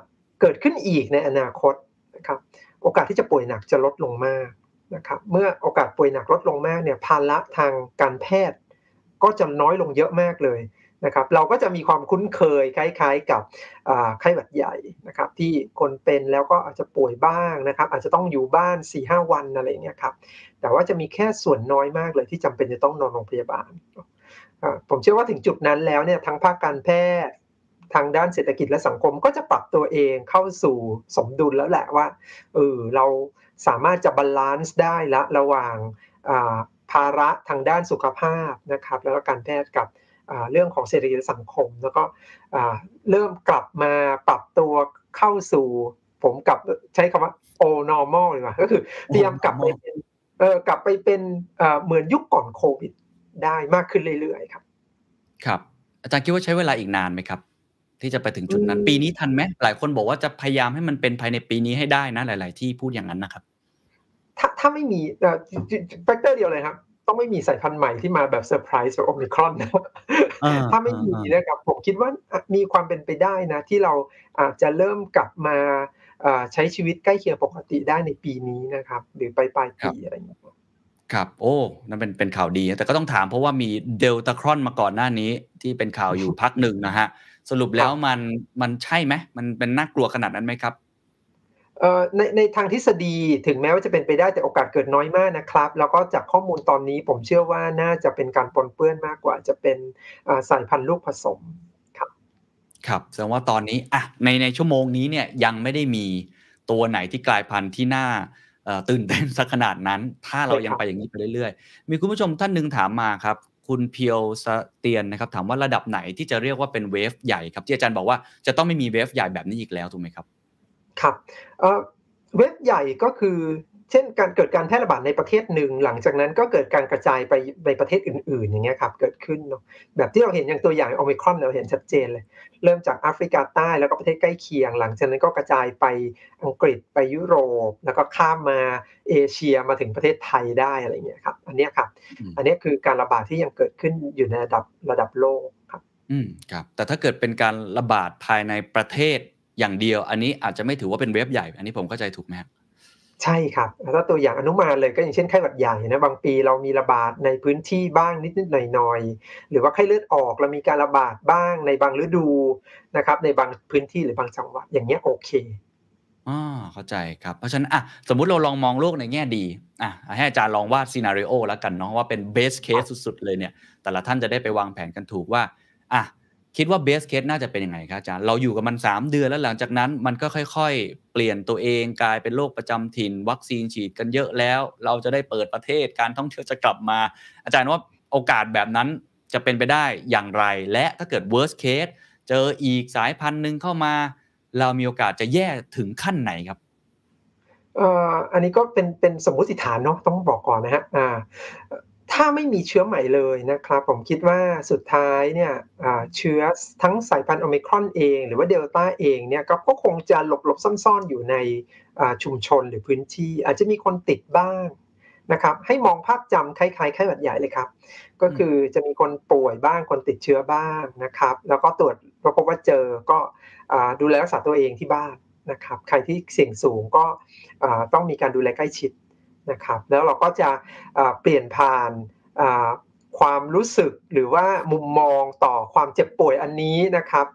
เกิดขึ้นอีกในอนาคตนะครับโอกาสที่จะป่วยหนักจะลดลงมากนะครับเมื่อโอกาสป่วยหนักลดลงมากเนี่ยภาระทางการแพทย์ก็จะน้อยลงเยอะมากเลย นะครับเราก็จะมีความคุ้นเคยคล้ายๆกับไข้หวัดใหญ่นะครับที่คนเป็นแล้วก็อาจจะป่วยบ้างนะครับอาจจะต้องอยู่บ้าน4ีหวันอะไรเงี้ยครับแต่ว่าจะมีแค่ส่วนน้อยมากเลยที่จำเป็นจะต้องนอนโรงพยาบาล ผมเชื่อว่าถึงจุดนั้นแล้วเนี่ยทั้งภาคการแพทย์ทางด้านเศรษฐกิจและสังคมก็จะปรับตัวเองเข้าสู่สมดุลแล้วแหละว่าเออเราสามารถจะบาลานซ์ได้ละระหว่างภาระทางด้านสุขภาพนะครับแล้วก็การแพทย์กับ เรื่องของเศรษฐกิจสังคม แล้วก็เริ่มกลับมาปรับตัวเข้าสู่ ผมกลับใช้คำว่า o normal เลยว่าก็คือพยายามกลับไปเป็นเออกลับไปเป็นเหมือนยุคก่อนโควิดได้มากขึ้นเรื่อยๆครับ ครับ อาจารย์คิดว่าใช้เวลาอีกนานไหมครับ ที่จะไปถึงจุดนั้น ปีนี้ทันไหมหลายคนบอกว่าจะพยายามให้มันเป็นภายในปีนี้ให้ได้นะหลาย ๆ ที่พูดอย่างนั้นนะครับถ้าถ้าไม่มี factor เดียวเลยครับ ต้องไม่มีสายพันธุ์ใหม่ที่มาแบบเซอร์ไพรส์แบบโอมิครอนนะถ้าไม่มีนะครับผมคิดว่ามีความเป็นไปได้นะ ที่เราอาจจะเริ่มกลับมาใช้ชีวิตใกล้เคียงปกติได้ในปีนี้นะครับ หรือปลายปลายปีอะไรอย่างเงี้ยครับ โอ้นั่นเป็นเป็นข่าวดี แต่ก็ต้องถามเพราะว่ามีเดลตาครอนมาก่อนหน้านี้ที่เป็นข่าวอยู่พักหนึ่งนะฮะ สรุปแล้วมันมันใช่ไหมมันเป็นน่ากลัวขนาดนั้นไหมครับ ในในทางทฤษฎีถึงแม้ว่าจะเป็นไปได้แต่โอกาสเกิดน้อยมากนะครับ แล้วก็จากข้อมูลตอนนี้ผมเชื่อว่าน่าจะเป็นการปนเปื้อนมากกว่า จะเป็นสายพันธุ์ลูกผสมครับครับแสดงว่าตอนนี้อะในในชั่วโมงนี้เนี่ยยังไม่ได้มีตัวไหนที่กลายพันธุ์ที่น่าตื่นเต้นสักขนาดนั้น ถ้าเรายังไปอย่างนี้ไปเรื่อยๆ มีคุณผู้ชมท่านหนึ่งถามมาครับ คุณเพียวสเตียนนะครับ ถามว่าระดับไหนที่จะเรียกว่าเป็นเวฟใหญ่ครับที่อาจารย์บอกว่าจะต้องไม่มีเวฟใหญ่แบบนี้อีกแล้วถูกไหมครับ ครับเว็บใหญ่ก็คือ เช่นการเกิดการแพร่ระบาดในประเทศหนึ่ง หลังจากนั้นก็เกิดการกระจายไปในประเทศอื่น ๆ อย่างเงี้ยครับเกิดขึ้นเนาะแบบที่เราเห็นอย่างตัวอย่างโอมิครอนเราเห็นชัดเจนเลย เริ่มจากแอฟริกาใต้แล้วก็ประเทศใกล้เคียง หลังจากนั้นก็กระจายไปอังกฤษไปยุโรป แล้วก็ข้ามมาเอเชียมาถึงประเทศไทยได้อะไรเงี้ยครับอันนี้ครับ อันนี้คือการระบาดที่ยังเกิดขึ้นอยู่ในระดับระดับโลกครับ อืมครับแต่ถ้าเกิดเป็นการระบาดภายในประเทศ อย่างเดียว อันนี้อาจจะไม่ถือว่าเป็นเว็บใหญ่ อันนี้ผมเข้าใจถูกไหมครับใช่ครับถ้าตัวอย่างอนุมานเลยก็อย่างเช่นไข้หวัดใหญ่นะบางปีเรามีระบาดในพื้นที่บ้างนิดๆหน่อยๆหรือว่าไข้เลือดออกเรามีการระบาดบ้างในบางฤดูนะครับ ในบางพื้นที่หรือบางจังหวัดอย่างเงี้ยโอเคอ๋อเข้าใจครับ เพราะฉะนั้นอะสมมุติเราลองมองโลกในแง่ดีอะให้อาจารย์ลองวาด scenario แล้วกันเนาะว่าเป็น best case สุดๆเลยเนี่ย แต่ละท่านจะได้ไปวางแผนกันถูกว่าอะ คิดว่า best case น่าจะเป็นยังไงครับอาจารย์เราอยู่กับมัน 3 เดือนแล้วหลังจากนั้น มันก็ค่อยๆ เปลี่ยนตัวเองกลายเป็นโรคประจำถิ่น วัคซีนฉีดกันเยอะแล้ว เราจะได้เปิดประเทศการท่องเที่ยวจะกลับมา อาจารย์ว่าโอกาสแบบนั้นจะเป็นไปได้อย่างไร และถ้าเกิด worst case เจออีกสายพันธุ์หนึ่งเข้ามา เรามีโอกาสจะแย่ถึงขั้นไหนครับอ,อันนี้ก็เป็นเป็นสมมติฐานเนาะต้องบอกก่อนนะฮะ ถ้าไม่มีเชื้อใหม่เลยนะครับ ผมคิดว่าสุดท้ายเนี่ยเชื้อทั้งสายพันธุ์โอมิครอนเอง หรือว่าเดลต้าเองเนี่ยก็คงจะหลบหลบซ่อนๆ อยู่ในชุมชนหรือพื้นที่ อาจจะมีคนติดบ้างนะครับ ให้มองภาพจำคล้ายๆไข้หวัดใหญ่เลยครับ ก็คือจะมีคนป่วยบ้างคนติดเชื้อบ้างนะครับ แล้วก็ตรวจพบว่าเจอก็ดูแลรักษาตัวเองที่บ้านนะครับ ใครที่เสี่ยงสูงก็ต้องมีการดูแลใกล้ชิด นะครับแล้วเราก็จะเปลี่ยนผ่านความรู้สึกหรือว่ามุมมองต่อความเจ็บป่วยอันนี้นะครับ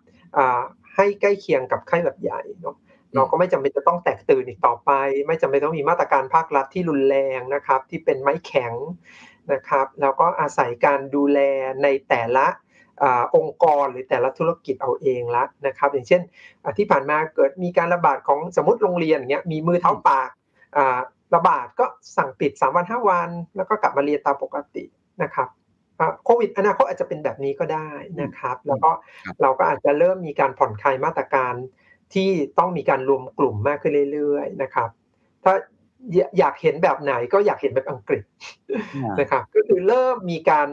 ให้ใกล้เคียงกับไข้หวัดใหญ่เนาะเราก็ไม่จำเป็นจะต้องแตกตื่นอีกต่อไป ไม่จำเป็นต้องมีมาตรการภาครัฐที่รุนแรงนะครับ ที่เป็นไม้แข็งนะครับแล้วก็อาศัยการดูแลในแต่ละองค์กรหรือแต่ละธุรกิจเอาเองละนะครับ อย่างเช่นที่ผ่านมาเกิดมีการระบาดของสมมติโรงเรียนอย่างเงี้ยมีมือเท้าปาก ระบาดก็สั่งปิด 3 วัน 5 วัน แล้วก็กลับมาเรียนตามปกตินะครับโควิดอนาคตอาจจะเป็นแบบนี้ก็ได้นะครับ แล้วก็เราก็อาจจะเริ่มมีการผ่อนคลายมาตรการที่ต้องมีการรวมกลุ่มมากขึ้นเรื่อยๆนะครับ ถ้า อยากเห็นแบบไหนก็อยากเห็นแบบอังกฤษนะครับก็คือเริ่มมีการ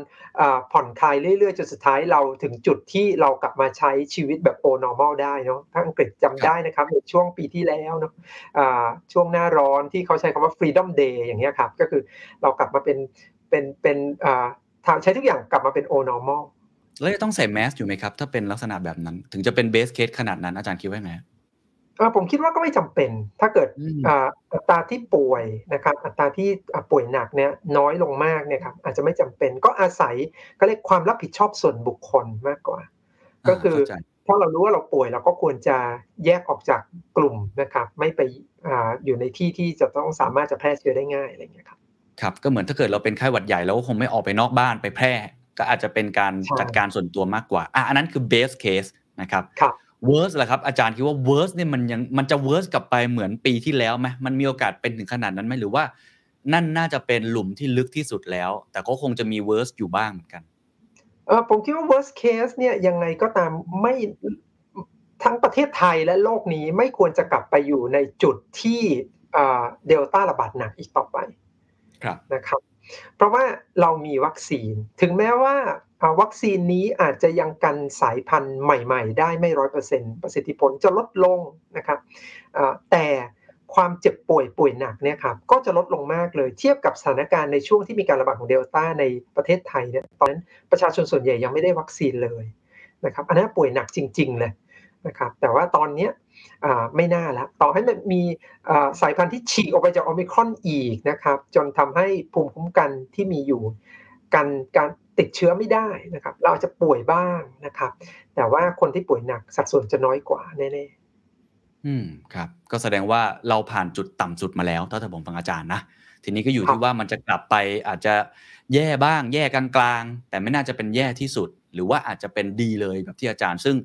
ผ่อนคลายเรื่อยๆจนสุดท้ายเราถึงจุดที่เรากลับมาใช้ชีวิตแบบโอ normal ได้เนาะถ้าอังกฤษจำได้นะครับในช่วงปีที่แล้วเนาะช่วงหน้าร้อนที่เขาใช้คำว่า freedom day อย่างเงี้ยครับก็คือเรากลับมาเป็นเป็นเป็นใช้ทุกอย่างกลับมาเป็นโอ normal แล้วต้องใส่แมสอยู่ไหมครับ ถ้าเป็นลักษณะแบบนั้น ถึงจะเป็นเบสเคสขนาดนั้นอาจารย์คิดว่าไงเออ ผมคิดว่าก็ไม่จำเป็น ถ้าเกิดอืมอ่าอัตราที่ป่วยนะครับ อัตราที่อ่าป่วยหนักเนี่ยน้อยลงมากเนี่ยครับอาจจะไม่จำเป็นก็อาศัยก็เรียกความรับผิดชอบส่วนบุคคลมากกว่า ก็คือเข้าใจถ้าเรารู้ว่าเราป่วยเราก็ควรจะแยกออกจากกลุ่มนะครับ ไม่ไปอ่าอยู่ในที่ที่จะต้องสามารถจะแพร่เชื้อได้ง่ายอะไรอย่างเงี้ยครับครับก็เหมือนถ้าเกิดเราเป็นไข้หวัดใหญ่เราก็คงไม่ออกไปนอกบ้านไปแพร่ ก็อาจจะเป็นการใช่จัดการส่วนตัวมากกว่าอะอันนั้นคือ base case นะครับครับ worst ล่ะครับอาจารย์คิดว่า worst เนี่ยมันยังมันจะ worst กลับไปเหมือนปีที่แล้วไหมมันมีโอกาสเป็นถึงขนาดนั้นไหมหรือว่านั่นน่าจะเป็นหลุมที่ลึกที่สุดแล้ว แต่ก็คงจะมี worst อยู่บ้างเหมือนกันเออผมคิดว่า worst case เนี่ยยังไงก็ตามไม่ทั้งประเทศไทยและโลกนี้ไม่ควรจะกลับไปอยู่ในจุดที่เดลต้าระบาดหนักอีกต่อไปครับนะครับ เพราะว่าเรามีวัคซีน ถึงแม้ว่าอ่า วัคซีนนี้อาจจะยังกันสายพันธุ์ใหม่ๆ ได้ไม่ร้อยเปอร์เซ็นต์ประสิทธิผลจะลดลงนะครับแต่ความเจ็บป่วยป่วยหนักเนี่ยครับก็จะลดลงมากเลยเทียบกับสถานการณ์ในช่วงที่มีการระบาดของเดลต้าในประเทศไทยเนี่ยตอนนั้นประชาชนส่วนใหญ่ยังไม่ได้วัคซีนเลยนะครับอันนั้นป่วยหนักจริงๆเลยนะครับแต่ว่าตอนนี้ไม่น่าละต่อให้มันมีสายพันธุ์ที่ฉีกออกไปจากโอมิครอนอีกนะครับจนทำให้ภูมิคุ้มกันที่มีอยู่ กันการ ติดเชื้อไม่ได้นะครับ เราอาจจะป่วยบ้างนะครับ แต่ว่าคนที่ป่วยหนักสัดส่วนจะน้อยกว่าแน่อืมครับ ก็แสดงว่าเราผ่านจุดต่ำสุดมาแล้วถ้าถ้าผมฟังอาจารย์นะทีนี้ก็อยู่ครับที่ว่ามันจะกลับไปอาจจะแย่บ้าง แย่กลางๆ แต่ไม่น่าจะเป็นแย่ที่สุด หรือว่าอาจจะเป็นดีเลยแบบที่อาจารย์ ซึ่ง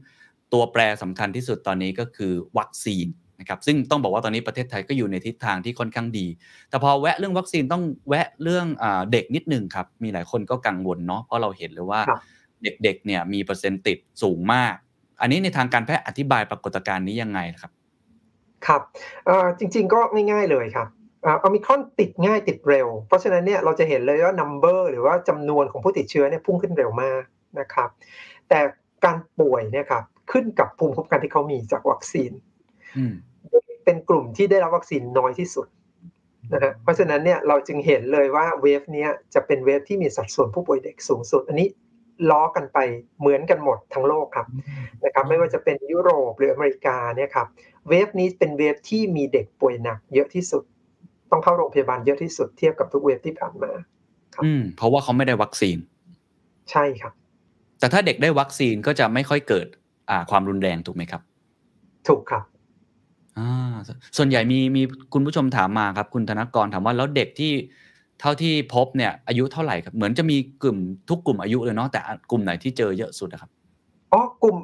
ตัวแปรสำคัญที่สุดตอนนี้ก็คือวัคซีน นะครับซึ่งต้องบอกว่าตอนนี้ประเทศไทยก็อยู่ในทิศทางที่ค่อนข้างดี แต่พอแวะเรื่องวัคซีนต้องแวะเรื่องอาเด็กนิดนึงครับ มีหลายคนก็กังวลเนาะเพราะเราเห็นเลยว่าครับเด็กๆเนี่ยมีเปอร์เซ็นต์ติดสูงมาก อันนี้ในทางการแพทย์อธิบายปรากฏการณ์นี้ยังไงครับๆครับเอ่อจริงๆก็ง่ายๆเลยครับโอมิครอนติดง่ายติดเร็ว เพราะฉะนั้นเนี่ยเราจะเห็นเลยว่า number หรือว่าจำนวนของผู้ติดเชื้อเนี่ยพุ่งขึ้นเร็วมากนะครับ แต่การป่วยเนี่ยครับขึ้นกับภูมิคุ้มกันที่เขามีจากวัคซีนอืม เป็นกลุ่มที่ได้รับวัคซีนน้อยที่สุดนะฮะเพราะฉะนั้นเนี่ยเราจึงเห็นเลยว่า wave เนี้ยจะเป็น wave ที่มีสัดส่วนผู้ป่วยเด็กสูงสุด อันนี้ล้อกันไปเหมือนกันหมดทั้งโลกครับนะครับ ไม่ว่าจะเป็นยุโรปหรืออเมริกาเนี่ยครับ wave นี้เป็น wave ที่มีเด็กป่วยหนัก เยอะที่สุด ต้องเข้าโรงพยาบาลเยอะที่สุดเทียบกับทุก wave ที่ผ่านมาครับอืมเพราะว่าเขาไม่ได้วัคซีน ใช่ครับ แต่ถ้าเด็กได้วัคซีนก็จะไม่ค่อยเกิดอ่าความรุนแรงถูกไหมครับ ถูกครับ อ่าส ส่วนใหญ่มี มีคุณผู้ชมถามมาครับ คุณธนกรถามว่า แล้วเด็กที่ เท่าที่พบเนี่ยอายุเท่าไหร่ครับ เหมือนจะมีกลุ่ม ทุกกลุ่มอายุเลยเนาะ แต่กลุ่มไหนที่เจอเยอะสุดอะครับ อ๋อ กลุ่ม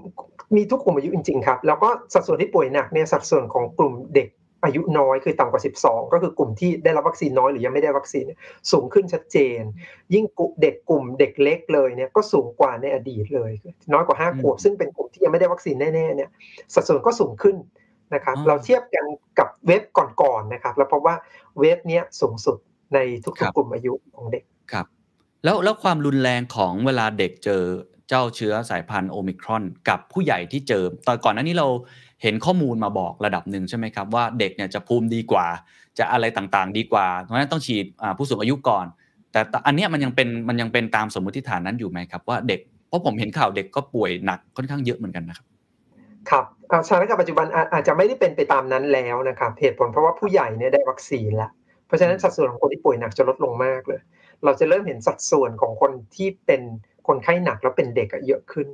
มีทุกกลุ่มอายุจริง ๆ ครับ แล้วก็สัดส่วนที่ป่วยหนักเนี่ย สัดส่วนของกลุ่มเด็กอายุน้อย คือต่ำกว่า 12 ก็คือกลุ่มที่ได้รับวัคซีนน้อย หรือยังไม่ได้วัคซีนเนี่ย สูงขึ้นชัดเจน ยิ่งกลุ่มเด็ก กลุ่มเด็กเล็กเลยเนี่ย ก็สูงกว่าในอดีตเลย น้อยกว่าอืม5ขวบซึ่งเป็นกลุ่มที่ยังไม่ได้วัคซีนแน่ ๆ เนี่ย สัดส่วนก็สูงขึ้น นะครับอ่าเราเทียบกันกับเว็บก่อนๆนะครับ แล้วพบว่าเว็บเนี้ยสูงสุดในทุครักบๆกลุ่มอายุของเด็กครับ แล้วแล้วความรุนแรงของเวลาเด็กเจอเจ้าเชื้อสายพันธุ์โอมิครอน กับผู้ใหญ่ที่เจอตอนก่อนหน้านี้เราเห็นข้อมูลมาบอกระดับหนึ่งใช่ไหมครับว่าเด็กเนี่ยจะภูมิดีกว่า จะอะไรต่างๆ ดีกว่า เพราะฉะนั้นต้องฉีดอ่าผู้สูงอายุก่อน แต่แต่อันเนี้ยมันยังเป็นมันยังเป็นตามสมมติฐานนั้นอยู่ไหมครับว่าเด็กเพราะผมเห็นข่าวเด็กก็ป่วยหนักค่อนข้างเยอะเหมือนกันนะครับ ครับอ่าสถานการณ์ปัจจุบันอาอาจจะไม่ได้เป็นไปตามนั้นแล้วนะครับเหตุผลเพราะว่าผู้ใหญ่เนี่ยได้วัคซีนแล้วเพราะฉะนั้นสัดส่วนของคนที่ป่วยหนักจะลดลงมากเลย เราจะเริ่มเห็นสัดส่วนของคนที่เป็นคนไข้หนักแล้วเป็นเด็กอะเยอะขึ้น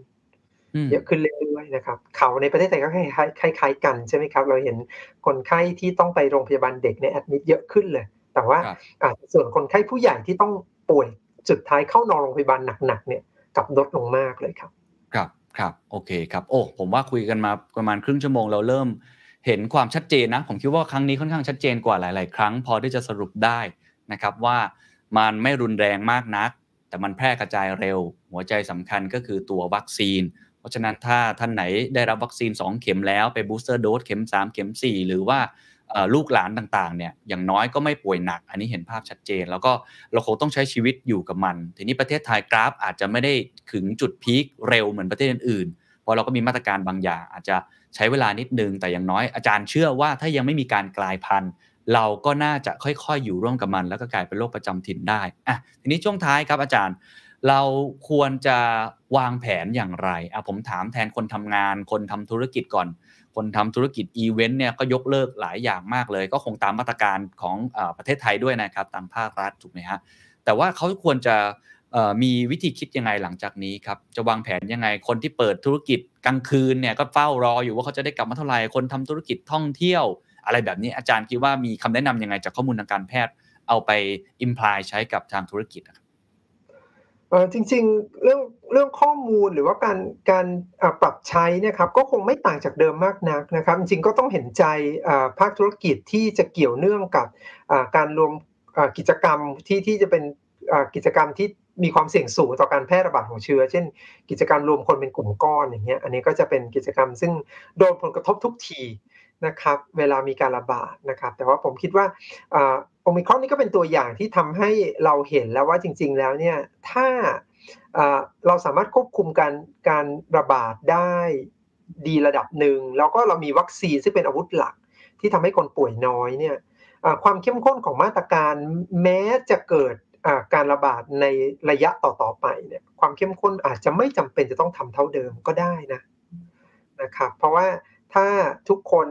อืมเยอะขึ้นเรื่อยๆนะครับ เขาในประเทศไทยก็คล้ายๆคล้ายๆกันใช่ไหมครับ เราเห็นคนไข้ที่ต้องไปโรงพยาบาลเด็กในแอดมิดเยอะขึ้นเลย แต่ว่าครับอ่าส่วนคนไข้ผู้ใหญ่ที่ต้องป่วยสุดท้ายเข้านอนโรงพยาบาลหนักๆเนี่ยกลับลดลงมากเลยครับ ครับ ครับโอเคครับโอ้ผมว่าคุยกันมาประมาณครึ่งชั่วโมงเราเริ่มเห็นความชัดเจนนะ ผมคิดว่าครั้งนี้ค่อนข้างชัดเจนกว่าหลาย ๆ ครั้ง พอที่จะสรุปได้นะครับว่ามันไม่รุนแรงมากนัก แต่มันแพร่กระจายเร็ว หัวใจสำคัญก็คือตัววัคซีน เพราะฉะนั้นถ้าท่านไหนได้รับวัคซีน 2 เข็มแล้วไปบูสเตอร์โดสเข็ม 3 เข็ม 4 หรือว่า ลูกหลานต่างๆเนี่ยอย่างน้อยก็ไม่ป่วยหนัก อันนี้เห็นภาพชัดเจน แล้วก็เราคงต้องใช้ชีวิตอยู่กับมัน ทีนี้ประเทศไทยกราฟอาจจะไม่ได้ถึงจุดพีคเร็วเหมือนประเทศอื่นๆเพราะเราก็มีมาตรการบางอย่าง อาจจะใช้เวลานิดนึง แต่อย่างน้อยอาจารย์เชื่อว่าถ้ายังไม่มีการกลายพันธุ์ เราก็น่าจะค่อยๆ อยู่ร่วมกับมัน แล้วก็กลายเป็นโรคประจำถิ่นได้อะทีนี้ช่วงท้ายครับอาจารย์ เราควรจะวางแผนอย่างไรอะผมถามแทนคนทำงาน คนทำธุรกิจก่อน คนทำธุรกิจอีเวนต์เนี่ยก็ยกเลิกหลายอย่างมากเลย ก็คงตามมาตรการของอประเทศไทยด้วยนะครับ ตามภาครัฐถูกไหมฮะแต่ว่าเขาควรจะมีวิธีคิดยังไงหลังจากนี้ครับ จะวางแผนยังไง คนที่เปิดธุรกิจกลางคืนเนี่ยก็เฝ้ารออยู่ว่าเขาจะได้กลับมาเท่าไหร่ คนทำธุรกิจท่องเที่ยว อะไรแบบนี้อาจารย์คิดว่ามีคำแนะนำยังไงจากข้อมูลทางการแพทย์ เอาไป imply ใช้กับทางธุรกิจครับ เออจริงๆเรื่องเรื่องข้อมูลหรือว่าการการปรับใช้นี่ยครับก็คงไม่ต่างจากเดิมมากนักนะครับ จริงๆก็ต้องเห็นใจภาคธุรกิจที่จะเกี่ยวเนื่องกับการรวมกิจกรรมที่ที่จะเป็นกิจกรรมที่มีความเสี่ยงสูงต่อการแพร่ระบาดของเชื้อ เช่น กิจกรรมรวมคนเป็นกลุ่มก้อนอย่างเงี้ยอันนี้ก็จะเป็นกิจกรรมซึ่งโดนผลกระทบทุกทีนะครับ เวลามีการระบาดนะครับ แต่ว่าผมคิดว่า โอมิครอนนี่ก็เป็นตัวอย่างที่ทำให้เราเห็นแล้วว่าจริง ๆ แล้วเนี่ยถ้าเราสามารถควบคุมการการระบาดได้ดีระดับหนึ่งแล้วก็เรามีวัคซีนซึ่งเป็นอาวุธหลัก ที่ทำให้คนป่วยน้อยเนี่ยความเข้มข้นของมาตรการแม้จะเกิดการระบาดในระยะต่อๆไปเนี่ยความเข้มข้นอาจจะไม่จำเป็นจะต้องทำเท่าเดิมก็ได้นะนะครับเพราะว่าถ้าทุกคน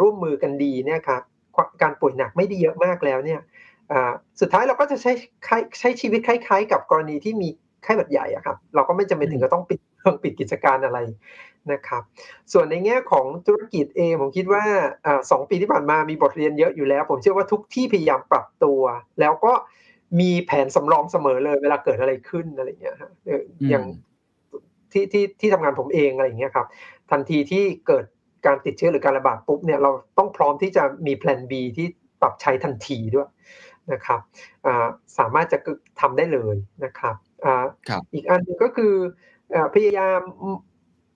ร่วมมือกันดีเนี่ยครับ การป่วยหนักไม่ได้เยอะมากแล้วเนี่ยสุดท้ายเราก็จะใช้ใช้ชีวิตคล้าย ๆ กับกรณีที่มีไข้หวัดใหญ่อะครับ เราก็ไม่จำเป็นถึงจะต้องปิดเครื่องปิดกิจการอะไรนะครับ ส่วนในแง่ของธุรกิจเองผมคิดว่าสองปีที่ผ่านมามีบทเรียนเยอะอยู่แล้ว ผมเชื่อว่าทุกที่พยายามปรับตัว แล้วก็มีแผนสำรองเสมอเลย เวลาเกิดอะไรขึ้นอะไรเงี้ยฮะอย่างที่ที่ที่ทำงานผมเองอะไรเงี้ยครับ ทันทีที่เกิด การติดเชื้อหรือการระบาดปุ๊บเนี่ยเราต้องพร้อมที่จะมีแผน B ที่ปรับใช้ทันทีด้วยนะครับสามารถจะทำได้เลยนะครับอีกอันนึงก็คือพยายาม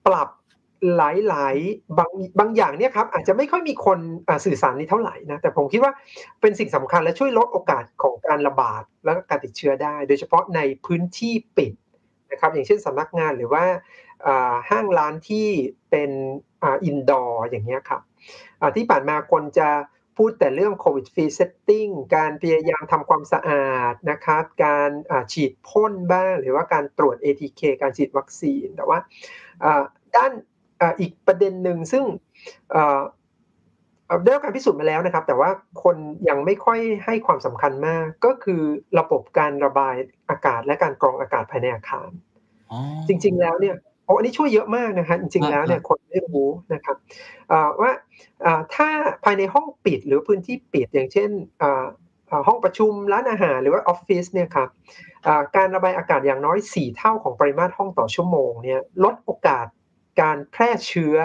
ปรับหลายๆบางบางอย่างเนี่ยครับอาจจะไม่ค่อยมีคนสื่อสารนี้เท่าไหร่นะแต่ผมคิดว่าเป็นสิ่งสำคัญและช่วยลดโอกาสของการระบาดและการติดเชื้อได้ โดยเฉพาะในพื้นที่ปิดนะครับอย่างเช่นสำนักงานหรือว่าห้างร้านที่เป็น indoor อย่างเงี้ยครับที่ผ่านมาคนจะพูดแต่เรื่อง COVID free setting การพยายามทำความสะอาดนะครับ การฉีดพ่นบ้างหรือว่าการตรวจ ATK การฉีดวัคซีน แต่ว่าด้านอีกประเด็นหนึ่งซึ่งได้รับการพิสูจน์มาแล้วนะครับ แต่ว่าคนยังไม่ค่อยให้ความสำคัญมากก็คือระบบการระบายอากาศและการกรองอากาศภายในอาคาร จริง ๆ แล้วเนี่ย โอ้อันนี้ช่วยเยอะมากนะครับจริงๆแล้วเนี่ยคนไม่รู้นะครับว่าถ้าภายในห้องปิดหรือพื้นที่ปิดอย่างเช่นห้องประชุมร้านอาหารหรือว่าออฟฟิศเนี่ยครับการระบายอากาศอย่างน้อย 4 เท่าของปริมาตรห้องต่อชั่วโมงเนี่ยลดโอกาสการแพร่เชื้อ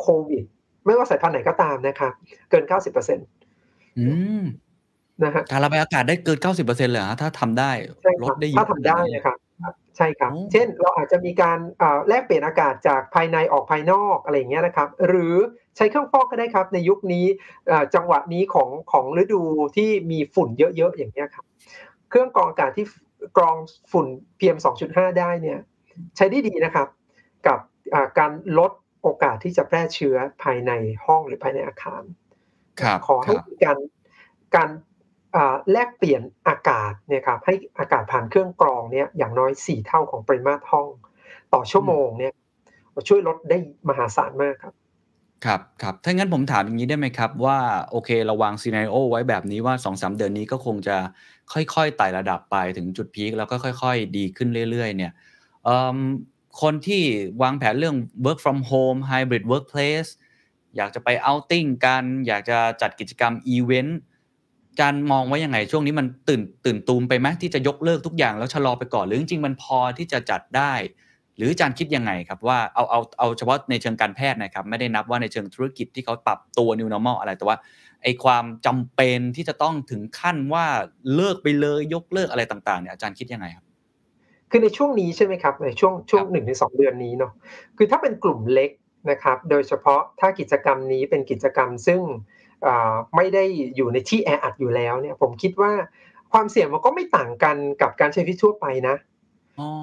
โควิด ไม่ว่าสายพันธุ์ไหนก็ตามนะครับเกิน 90%ออืมนะฮะการระบายอากาศได้เกิน 90%เลยฮะถ้าทำได้ลดได้เยอะถ้าทำได้นะครับ ใช่ครับ เช่นเราอาจจะมีการแลกเปลี่ยนอากาศจากภายในออกภายนอกอะไรอย่างเงี้ยนะครับ หรือใช้เครื่องฟอกก็ได้ครับ ในยุคนี้จังหวะนี้ของของฤดูที่มีฝุ่นเยอะๆอย่างเงี้ยครับ เครื่องกรองอากาศที่กรองฝุ่น PM 2.5 ได้เนี่ย ใช้ได้ดีนะครับ กับการลดโอกาสที่จะแพร่เชื้อภายในห้องหรือภายในอาคารขอให้การการ แลกเปลี่ยนอากาศเนี่ยครับให้อากาศผ่านเครื่องกรองเนี่ยอย่างน้อยสี่เท่าของปริมาตรห้อง ต่อชั่วโมงเนี่ยช่วยลดได้มหาศาลมากครับครับครับถ้างั้นผมถามอย่างนี้ได้ไหมครับ ว่าโอเคเราวางซีนารีโอไว้แบบนี้ว่า2อสเดือนนี้ก็คงจะค่อยๆไต่ระดับไปถึงจุดพีคแล้วก็ค่อย ๆ ดีขึ้นเรื่อย ๆ เนี่ยคนที่วางแผนเรื่อง work from home hybrid workplace อยากจะไป outing กัน อยากจะจัดกิจกรรมอีเวนต์ จารย์มองว่ายังไงช่วงนี้มันตื่นตื่นตูมไปไหมที่จะยกเลิกทุกอย่างแล้วชะลอไปก่อนหรือจริงๆมันพอที่จะจัดได้ หรืออาจารย์คิดยังไงครับว่าเอาเอาเอาเฉพาะในเชิงการแพทย์นะครับ ไม่ได้นับว่าในเชิงธุรกิจที่เขาปรับตัว new normal อะไรแต่ว่าไอความจำเป็นที่จะต้องถึงขั้นว่าเลิกไปเลยยกเลิกอะไรต่างๆเนี่ยอาจารย์คิดยังไงครับ คือในช่วงนี้ใช่ไหมครับในช่วงช่วงหนึ่งในสองเดือนนี้เนาะคือถ้าเป็นกลุ่มเล็กนะครับ โดยเฉพาะถ้ากิจกรรมนี้เป็นกิจกรรมซึ่ง ไม่ได้อยู่ในที่แออัดอยู่แล้วเนี่ย ผมคิดว่าความเสี่ยงมันก็ไม่ต่างกันกับการใช้ชีวิตทั่วไปนะ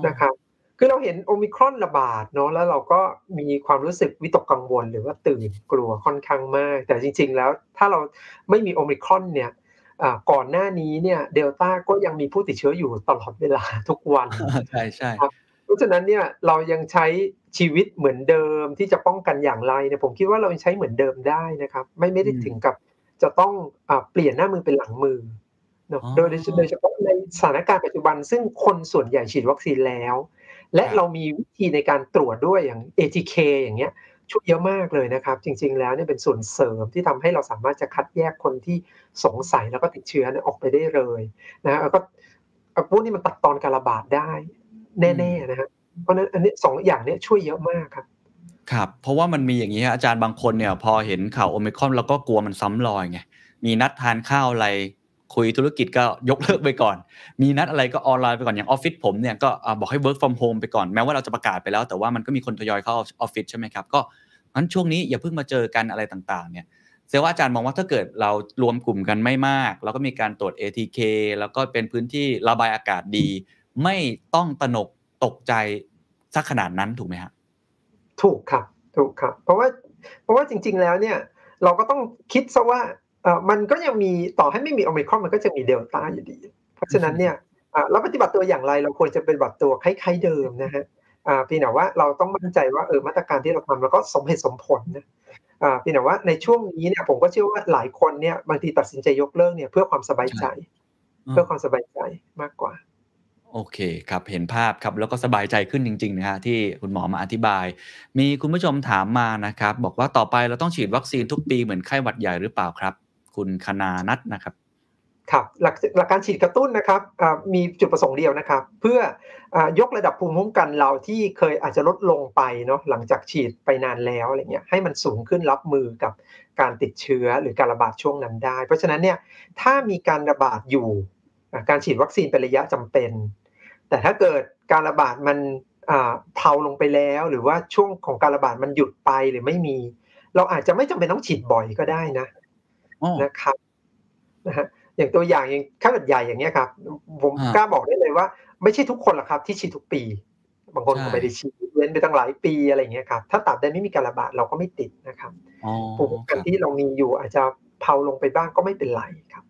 นะครับคือเราเห็นโอมิครอนระบาดเนาะแล้วเราก็มีความรู้สึกวิตกกังวล หรือว่าตื่นกลัวค่อนข้างมาก แต่จริง ๆ แล้วถ้าเราไม่มีโอมิครอนเนี่ยอ่าก่อนหน้านี้เนี่ยเดลต้าก็ยังมีผู้ติดเชื้ออยู่ตลอดเวลาทุกวันใช่ใช่ครับเพราะฉะนั้นเนี่ยเรายังใช้ ชีวิตเหมือนเดิมที่จะป้องกันอย่างไรเนี่ยผมคิดว่าเรายังใช้เหมือนเดิมได้นะครับ ไม่ไม่ได้ถึงกับจะต้องอ่าเปลี่ยนหน้ามือเป็นหลังมือเนอะโดยโดยเฉพาะในสถานการณ์ปัจจุบัน ซึ่งคนส่วนใหญ่ฉีดวัคซีนแล้ว และเรามีวิธีในการตรวจด้วยอย่าง ATK อย่างเงี้ยช่วยเยอะมากเลยนะครับ จริง ๆ แล้วเนี่ยเป็นส่วนเสริมที่ทำให้เราสามารถจะคัดแยกคนที่สงสัยแล้วก็ติดเชื้อเนี่ยออกไปได้เลยนะแล้วก็พวกนี้มันตัดตอนการระบาดได้ แน่ๆนะฮะ เพราะนั้นอันนี้สองอย่างเนี้ช่วยเยอะมากครับครับเพราะว่ามันมีอย่างนี้ฮะอาจารย์บางคนเนี่ย พอเห็นข่าวโอมิครอนแล้วก็กลัวมันซ้ำรอยไงมีนัดทานข้าวอะไรคุยธุรกิจก็ยกเลิกไปก่อน มีนัดอะไรก็ออนไลน์ไปก่อน อย่างออฟฟิศผมเนี่ยก็บอกให้ work from home ไปก่อน แม้ว่าเราจะประกาศไปแล้ว แต่ว่ามันก็มีคนทยอยเข้าออฟฟิศใช่ไหมครับ ก็งั้นช่วงนี้อย่าเพิ่งมาเจอกันอะไรต่างๆ เนี่ยแสดงว่าอาจารย์มองว่าถ้าเกิดเรารวมกลุ่มกันไม่มาก แล้วก็มีการตรวจ ATK แล้วก็เป็นพื้นที่ระบายอากาศดี ไม่ต้องตนกตกใจ สักขนาดนั้นถูกไหมฮะถูกครับถูกครับ เพราะว่าเพราะว่าจริง ๆ แล้วเนี่ย เราก็ต้องคิดซะว่าเออมันก็ยังมีต่อให้ไม่มีโอมิครอนมันก็จะมีเดลต้าอยู่ดี เพราะฉะนั้นเนี่ยอ่าเราปฏิบัติตัวอย่างไรเราควรจะปฏิบัติตัวคล้ายๆเดิมนะฮะอ่าเพียงแต่ว่าเราต้องมั่นใจว่าเออมาตรการที่เราทำเราก็สมเหตุสมผลนะอ่าเพียงแต่ว่าในช่วงนี้เนี่ยผมก็เชื่อว่าหลายคนเนี่ยบางทีตัดสินใจยกเลิกเนี่ยเพื่อความสบายใจ เพื่อความสบายใจมากกว่า โอเคครับ เห็นภาพครับ แล้วก็สบายใจขึ้นจริงๆนะฮะที่คุณหมอมาอธิบาย มีคุณผู้ชมถามมานะครับ บอกว่าต่อไปเราต้องฉีดวัคซีนทุกปีเหมือนไข้หวัดใหญ่หรือเปล่าครับ คุณคณานัทนะครับครับหลักหลักการฉีดกระตุ้นนะครับมีจุดประสงค์เดียวนะครับ เพื่ออยกระดับภูมิคุ้มกันเราที่เคยอาจจะลดลงไปเนาะหลังจากฉีดไปนานแล้วอะไรเงี้ยให้มันสูงขึ้นรับมือกับการติดเชื้อหรือการระบาดช่วงนั้นได้ เพราะฉะนั้นเนี่ยถ้ามีการระบาดอยู่การฉีดวัคซีนเป็นระยะจำเป็น แต่ถ้าเกิดการระบาดมันอ่าเพาลงไปแล้ว หรือว่าช่วงของการระบาดมันหยุดไปหรือไม่มี เราอาจจะไม่จำเป็นต้องฉีดบ่อยก็ได้นะอ๋อนะครับนะฮะอย่างตัวอย่างอย่างไข้หวัดใหญ่อย่างเงี้ยครับ ผมอ่ากล้าบอกได้เลยว่า ไม่ใช่ทุกคนหรอกครับที่ฉีดทุกปี บางคนใช่ก็ไม่ได้ฉีดเว้นไปตั้งหลายปีอะไรอย่างเงี้ยครับถ้าตัดได้ไม่มีการระบาดเราก็ไม่ติดนะครับอ๋อภูมิคุ้มคกันรับที่เรามีอยู่อาจจะเพาลงไปบ้างก็ไม่เป็นไรครับ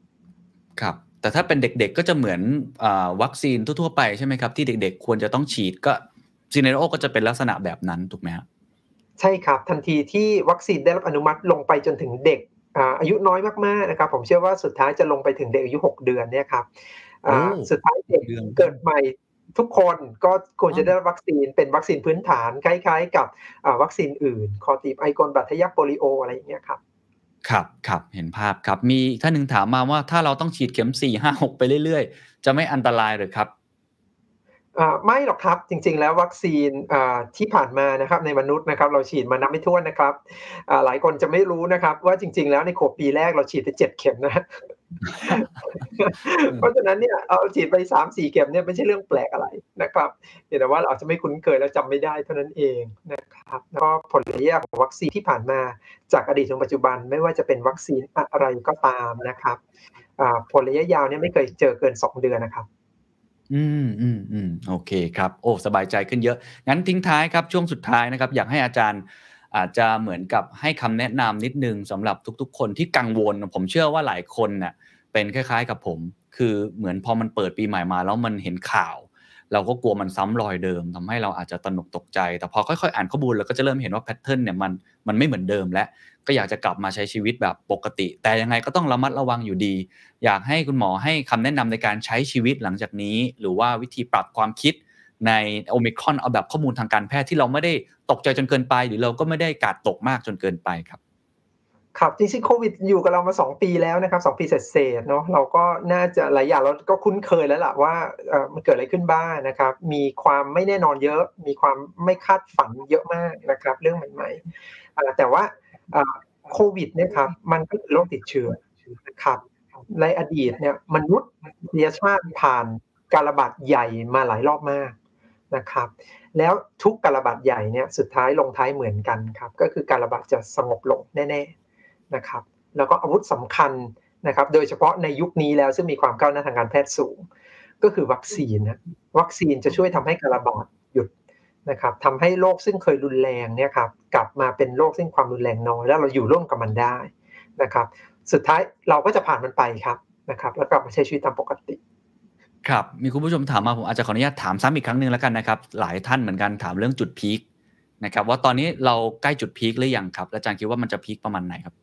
ครับ แต่ถ้าเป็นเด็กๆก็จะเหมือนอาวัคซีนทั่วๆไปใช่ไหมครับที่เด็กๆ ควรจะต้องฉีดก็ซีเนโรก็จะเป็นลักษณะแบบนั้นถูกไหมครับใช่ครับ ทันทีที่วัคซีนได้รับอนุมัติลงไปจนถึงเด็กอ่าอายุน้อยมากๆนะครับ ผมเชื่อว่าสุดท้ายจะลงไปถึงเด็กอายุ 6 เดือนเนี่ยครับอ่าโอ้สุดท้ายเด็กเดือนเกิดใหม่ทุกคนก็ควรจะอ๋อได้รับวัคซีนเป็นวัคซีนพื้นฐานคล้ายๆ กับอ่าวัคซีนอื่น คอตีบไอกลบัตทะยักโปลิโออะไรอย่างเงี้ยครับ ครับครับเห็นภาพครับ มีท่านหนึ่งถามมาว่าถ้าเราต้องฉีดเข็มสี่ห้าหกไปเรื่อยๆ จะไม่อันตรายหรือครับอ่าไม่หรอกครับจริงๆแล้ววัคซีนอ่าที่ผ่านมานะครับในมนุษย์นะครับเราฉีดมานับไม่ถ้วนนะครับอ่าหลายคนจะไม่รู้นะครับว่าจริง ๆ แล้วในขวบปีแรกเราฉีดไปเจ็ดเข็มนะ เพราะฉะนั้นเนี่ยเอาฉีดไปสามสี่เข็มเนี่ยไม่ใช่เรื่องแปลกอะไรนะครับเพียงแต่ว่าเราอาจจะไม่คุ้นเคยและจำไม่ได้เท่านั้นเองนะครับแล้วก็ผลระยะของวัคซีนที่ผ่านมาจากอดีตถึงปัจจุบันไม่ว่าจะเป็นวัคซีนอะไรก็ตามนะครับอ่าผลระยะยาวเนี่ยไม่เคยเจอเกินสองเดือนนะครับอืมอืมอืมโอเคครับ โอ้สบายใจขึ้นเยอะ งั้นทิ้งท้ายครับช่วงสุดท้ายนะครับ อยากให้อาจารย์ อาจจะเหมือนกับให้คำแนะนำนิดนึงสำหรับทุก ๆ คนที่กังวล ผมเชื่อว่าหลายคนเน่ะเป็นคล้าย ๆ กับผม คือเหมือนพอมันเปิดปีใหม่มา แล้วมันเห็นข่าว เราก็กลัวมันซ้ำรอยเดิมทำให้เราอาจจะตระหนกตกใจ แต่พอค่อยๆอ่านข้อมูลเราก็จะเริ่มเห็นว่าแพทเทิร์นเนี่ยมันมันไม่เหมือนเดิมและก็อยากจะกลับมาใช้ชีวิตแบบปกติ แต่ยังไงก็ต้องระมัดระวังอยู่ดี อยากให้คุณหมอให้คำแนะนำในการใช้ชีวิตหลังจากนี้ หรือว่าวิธีปรับความคิด ในโอมิครอนเอาแบบข้อมูลทางการแพทย์ที่เราไม่ได้ตกใจจนเกินไป หรือเราก็ไม่ได้กาดตกมากจนเกินไปครับครับจริงๆโควิดอยู่กับเรามา 2 ปีแล้วนะครับ2ปีเศษๆเนาะเราก็น่าจะหลายอย่างเราก็คุ้นเคยแล้วล่ะว่าเออมันเกิดอะไรขึ้นบ้างนะครับ มีความไม่แน่นอนเยอะ มีความไม่คาดฝันเยอะมากนะครับ เรื่องใหม่ๆอ่แต่ว่าโควิดเนี่ยครับมันก็คือโรคติดเชื้อนะครับในอดีตเนี่ยมนุษย์ยชาติผ่านการระบาดใหญ่มาหลายรอบมาก นะครับ แล้วทุกการระบาดใหญ่เนี่ยสุดท้ายลงท้ายเหมือนกันครับก็คือการระบาดจะสงบลงแน่ๆนะครับ แล้วก็อาวุธสำคัญนะครับ โดยเฉพาะในยุคนี้แล้วซึ่งมีความก้าวหน้าทางการแพทย์สูง ก็คือวัคซีนนะวัคซีนจะช่วยทำให้การระบาดหยุดนะครับทำให้โรคซึ่งเคยรุนแรงเนี่ยครับกลับมาเป็นโรคซึ่งความรุนแรงน้อยแล้วเราอยู่ร่วมกับมันได้นะครับ สุดท้ายเราก็จะผ่านมันไปครับนะครับ แล้วกลับมาใช้ชีวิตตามปกติ ครับ มีคุณผู้ชมถามมาผมอาจจะขออนุญาตถามซ้ำอีกครั้งหนึ่งแล้วกันนะครับ หลายท่านเหมือนกันถามเรื่องจุดพีคนะครับ ว่าตอนนี้เราใกล้จุดพีคหรือยังครับแล้วอาจารย์คิดว่ามันจะพีคประมาณไหนครับ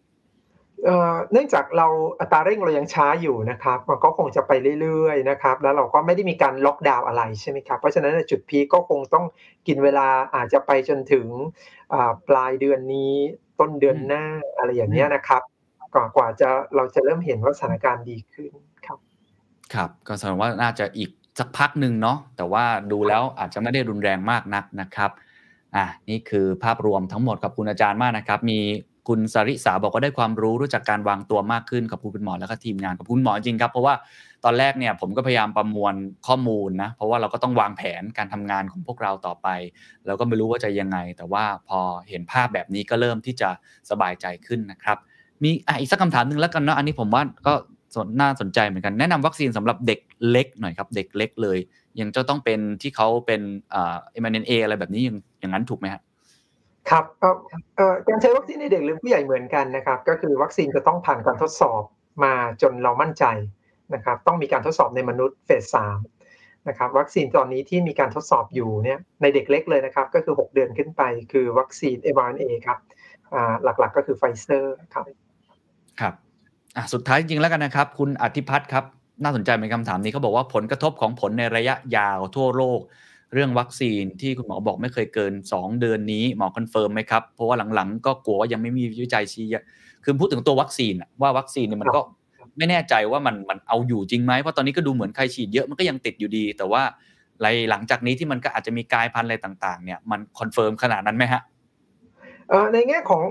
เนื่องจากเราอัตราเร่งเรายังช้าอยู่นะครับมันก็คงจะไปเรื่อยๆนะครับแล้วเราก็ไม่ได้มีการล็อกดาวน์อะไรใช่ไหมครับเพราะฉะนั้นจุดพีก็คงต้องกินเวลาอาจจะไปจนถึงปลายเดือนนี้ต้นเดือนหน้าอะไรอย่างเงี้ยนะครับกว่ากว่าจะเราจะเริ่มเห็นว่าสถานการณ์ดีขึ้น ครับก็แสดงว่าน่าจะอีกสักพักหนึ่งเนาะแต่ว่าดูแล้วอาจจะไม่ได้รุนแรงมากนักนะครับอะนี่คือภาพรวมทั้งหมดกับคุณอาจารย์มากนะครับ มีคุณสริสาบอกว่าได้ความรู้รู้จักการวางตัวมากขึ้นกับคุณหมอแล้วก็ทีมงานกับคุณหมอจริงครับ เพราะว่าตอนแรกเนี่ยผมก็พยายามประมวลข้อมูลนะเพราะว่าเราก็ต้องวางแผนการทำงานของพวกเราต่อไป แล้วก็ไม่รู้ว่าจะยังไง แต่ว่าพอเห็นภาพแบบนี้ก็เริ่มที่จะสบายใจขึ้นนะครับ มีอะอีกสักคำถามหนึ่งแล้วกันเนาะอันนี้ผมว่าก็ นน่าสนใจเหมือนกันแนะนำวัคซีนสำหรับเด็กเล็กหน่อยครับ เด็กเล็กเลย ยังจะต้องเป็นที่เขาเป็นอ่า mRNA อะไรแบบนี้อย่างอย่างนั้นถูกไหมฮะครับเอ่อเอ่อการใช้วัคซีนในเด็กหรือผู้ใหญ่เหมือนกันนะครับ ก็คือวัคซีนจะต้องผ่านการทดสอบมาจนเรามั่นใจนะครับ ต้องมีการทดสอบในมนุษย์เฟสสามนะครับ วัคซีนตอนนี้ที่มีการทดสอบอยู่เนี่ยในเด็กเล็กเลยนะครับ ก็คือ 6 เดือนขึ้นไปคือวัคซีน mRNA ครับอ่าหลักๆก็คือไฟเซอร์ครับครับ อะสุดท้ายจริงๆแล้วกันนะครับ คุณอธิพัฒน์ครับ น่าสนใจเป็นคำถามนี้เขาบอกว่าผลกระทบของผลในระยะยาวทั่วโลก เรื่องวัคซีนที่คุณหมอบอกไม่เคยเกิน 2 เดือนนี้หมอ confirm ไหมครับ เพราะว่าหลังๆ ก็กลัวว่ายังไม่มีวิจัยชี้คือพูดถึงตัววัคซีนว่าวัคซีนเนี่ยมันก็ไม่แน่ใจว่ามันมันเอาอยู่จริงไหมเพราะตอนนี้ก็ดูเหมือนใครฉีดเยอะมันก็ยังติดอยู่ดี แต่ว่าไรหลังจากนี้ที่มันก็อาจจะมีกลายพันธุ์อะไรต่าง ๆ เนี่ยมัน confirm ขนาดนั้นไหมฮะเอ่อในแง่ของ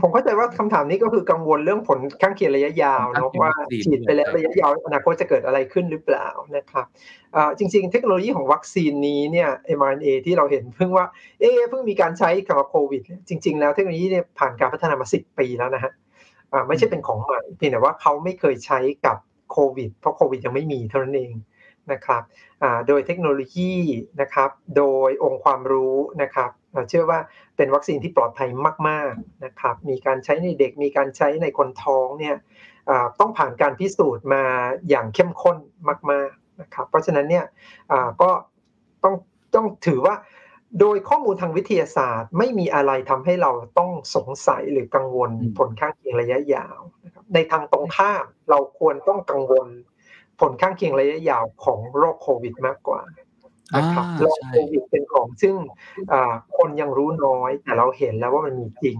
ผมเข้าใจว่าคำถามนี้ก็คือกังวลเรื่องผลข้างเคียงระยะยาวเนาะว่าฉีดไปแล้วระยะยาวอนาคตจะเกิดอะไรขึ้นหรือเปล่านะครับเอ่อจริง ๆ เทคโนโลยีของวัคซีนนี้เนี่ย mRNA ที่เราเห็นเพิ่งว่าเอ๊ะเพิ่งมีการใช้กับโควิด จริง ๆ แล้วเทคโนโลยีเนี่ยผ่านการพัฒนามา10ปีแล้วนะฮะอ่าไม่ใช่เป็นของใหม่เพียงแต่ว่าเขาไม่เคยใช้กับโควิด เพราะโควิดยังไม่มีเท่านั้นเองนะครับอ่าโดยเทคโนโลยีนะครับ โดยองค์ความรู้นะครับ เราเชื่อว่าเป็นวัคซีนที่ปลอดภัยมากๆนะครับ มีการใช้ในเด็กมีการใช้ในคนท้องเนี่ยอ่าต้องผ่านการพิสูจน์มาอย่างเข้มข้นมากๆนะครับ เพราะฉะนั้นเนี่ยอ่าก็ต้องต้องถือว่าโดยข้อมูลทางวิทยาศาสตร์ไม่มีอะไรทำให้เราต้องสงสัยหรือกังวลอืมผลข้างเคียงระยะยาวนะครับในทางตรงข้ามเราควรต้องกังวลผลข้างเคียงระยะยาวของโรคโควิดมากกว่า นะครับอ่าโรคใช่โควิดเป็นของซึ่งอ่าคนยังรู้น้อยแต่เราเห็นแล้วว่ามันมีจริง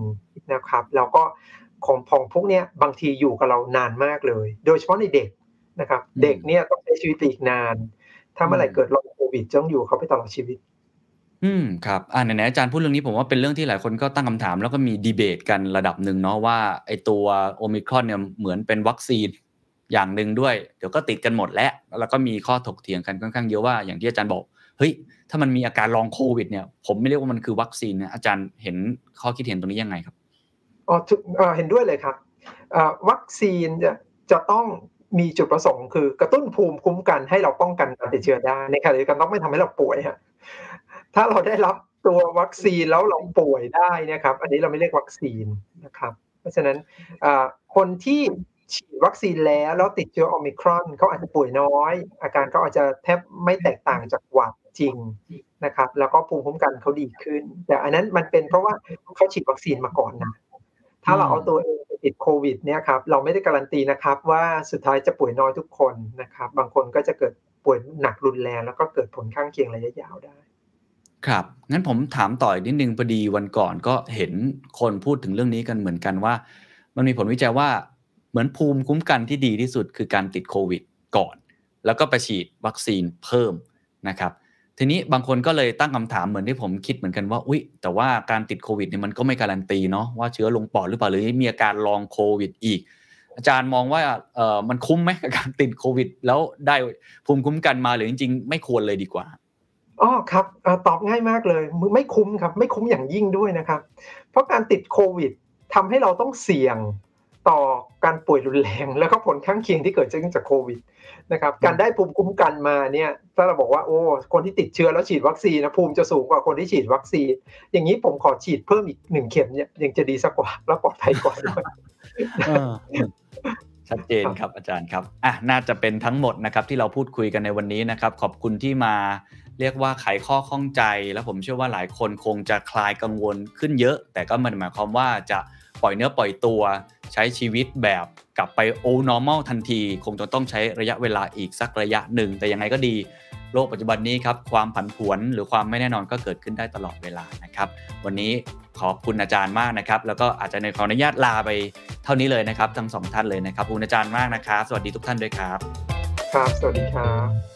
นะครับแล้วก็ของพองพวกเนี้ยบางทีอยู่กับเรานานมากเลย โดยเฉพาะในเด็กนะครับ เด็กเนี่ยต้องใช้ชีวิตอีกนาน ถ้าเมื่อไหร่เกิดโรคโควิดจะต้องอยู่กับเขาไปตลอดชีวิตอืมครับอ่าไหนๆอาจารย์พูดเรื่องนี้ผมว่าเป็นเรื่องที่หลายคนก็ตั้งคำถาม แล้วก็มีดีเบตกันระดับหนึ่งเนาะว่าไอตัวโอมิครอนเนี่ยเหมือนเป็นวัคซีนอย่างหนึ่งด้วย เดี๋ยวก็ติดกันหมดแล้ว แล้วก็มีข้อถกเถียงกันค่อนข้างเยอะว่าอย่างที่อาจารย์บอก เฮ้ยถ้ามันมีอาการลองโควิดเนี่ยผมไม่เรียกว่ามันคือวัคซีนนะอาจารย์เห็นข้อคิดเห็นตรงนี้ยังไงครับอ๋อเห็นด้วยเลยครับวัคซีนจะต้องมีจุดประสงค์คือกระตุ้นภูมิคุ้มกันให้เราป้องกันการติดเชื้อได้ในขณะเดียวกันต้องไม่ทำให้เราป่วยฮะถ้าเราได้รับตัววัคซีนแล้วเราป่วยได้นะครับ อันนี้เราไม่เรียกวัคซีนนะครับ เพราะฉะนั้นคนที่ฉีดวัคซีนแล้วแล้วติดเชื้อโอมิครอนเขาอาจจะป่วยน้อย อาการเขาอาจจะแทบไม่แตกต่างจากหวัด จริงนะครับ แล้วก็ภูมิคุ้มกันเขาดีขึ้น แต่อันนั้นมันเป็นเพราะว่าเขาฉีดวัคซีนมาก่อนนะถ้าเราเอาตัวเองไปติดโควิดเนี่ยครับเราไม่ได้การันตีนะครับ ว่าสุดท้ายจะป่วยน้อยทุกคนนะครับ บางคนก็จะเกิดป่วยหนักรุนแรงแล้วก็เกิดผลข้างเคียงระยะยาวได้ครับงั้นผมถามต่ออีกนิดนึงพอดีวันก่อนก็เห็นคนพูดถึงเรื่องนี้กันเหมือนกันว่า มันมีผลวิจัยว่าเหมือนภูมิคุ้มกันที่ดีที่สุดคือการติดโควิดก่อน แล้วก็ไปฉีดวัคซีนเพิ่มนะครับ ทีนี้บางคนก็เลยตั้งคำถามเหมือนที่ผมคิดเหมือนกันว่าอุ๊ย แต่ว่าการติดโควิดเนี่ยมันก็ไม่การันตีเนาะว่าเชื้อลงปอดหรือเปล่าหรือมีอาการลองโควิดอีก อาจารย์มองว่าเออมันคุ้มไหมกับการติดโควิด แล้วได้ภูมิคุ้มกันมาหรือจริงๆ ไม่ควรเลยดีกว่าอ๋อครับตอบง่ายมากเลยไม่คุ้มครับ ไม่คุ้มอย่างยิ่งด้วยนะครับ เพราะการติดโควิดทำให้เราต้องเสี่ยง ต่อการป่วยรุนแรง แล้วก็ผลข้างเคียงที่เกิดจากโควิดนะครับการได้ภูมิคุ้มกันมาเนี่ยถ้าเราบอกว่าโอ้คนที่ติดเชื้อแล้วฉีดวัคซีนนะภูมิจะสูงกว่าคนที่ฉีดวัคซีน อย่างนี้ผมขอฉีดเพิ่มอีกหนึ่งเข็มเนี่ยยังจะดีสักกว่าแล้วปลอดภัยกว่าด้วยเออใชัดเจนครับอาจารย์ครับอะน่าจะเป็นทั้งหมดนะครับที่เราพูดคุยกันในวันนี้นะครับขอบคุณที่มาเรียกว่าไขข้อข้องใจ แล้วผมเชื่อว่าหลายคนคงจะคลายกังวลขึ้นเยอะ แต่ก็ไมันหมายความว่าจะ ปล่อยเนื้อปล่อยตัว ใช้ชีวิตแบบกลับไปโอ normal ทันที คงจะต้องใช้ระยะเวลาอีกสักระยะหนึ่ง แต่ยังไงก็ดีโลกปัจจุบันนี้ครับความผันผวนหรือความไม่แน่นอนก็เกิดขึ้นได้ตลอดเวลานะครับ วันนี้ขอบคุณอาจารย์มากนะครับ แล้วก็อาจจะในขออนุญาตลาไปเท่านี้เลยนะครับ ทั้งสองท่านเลยนะครับขอบคุณอาจารย์มากนะครับ สวัสดีทุกท่านด้วยครับ ครับ สวัสดีครับ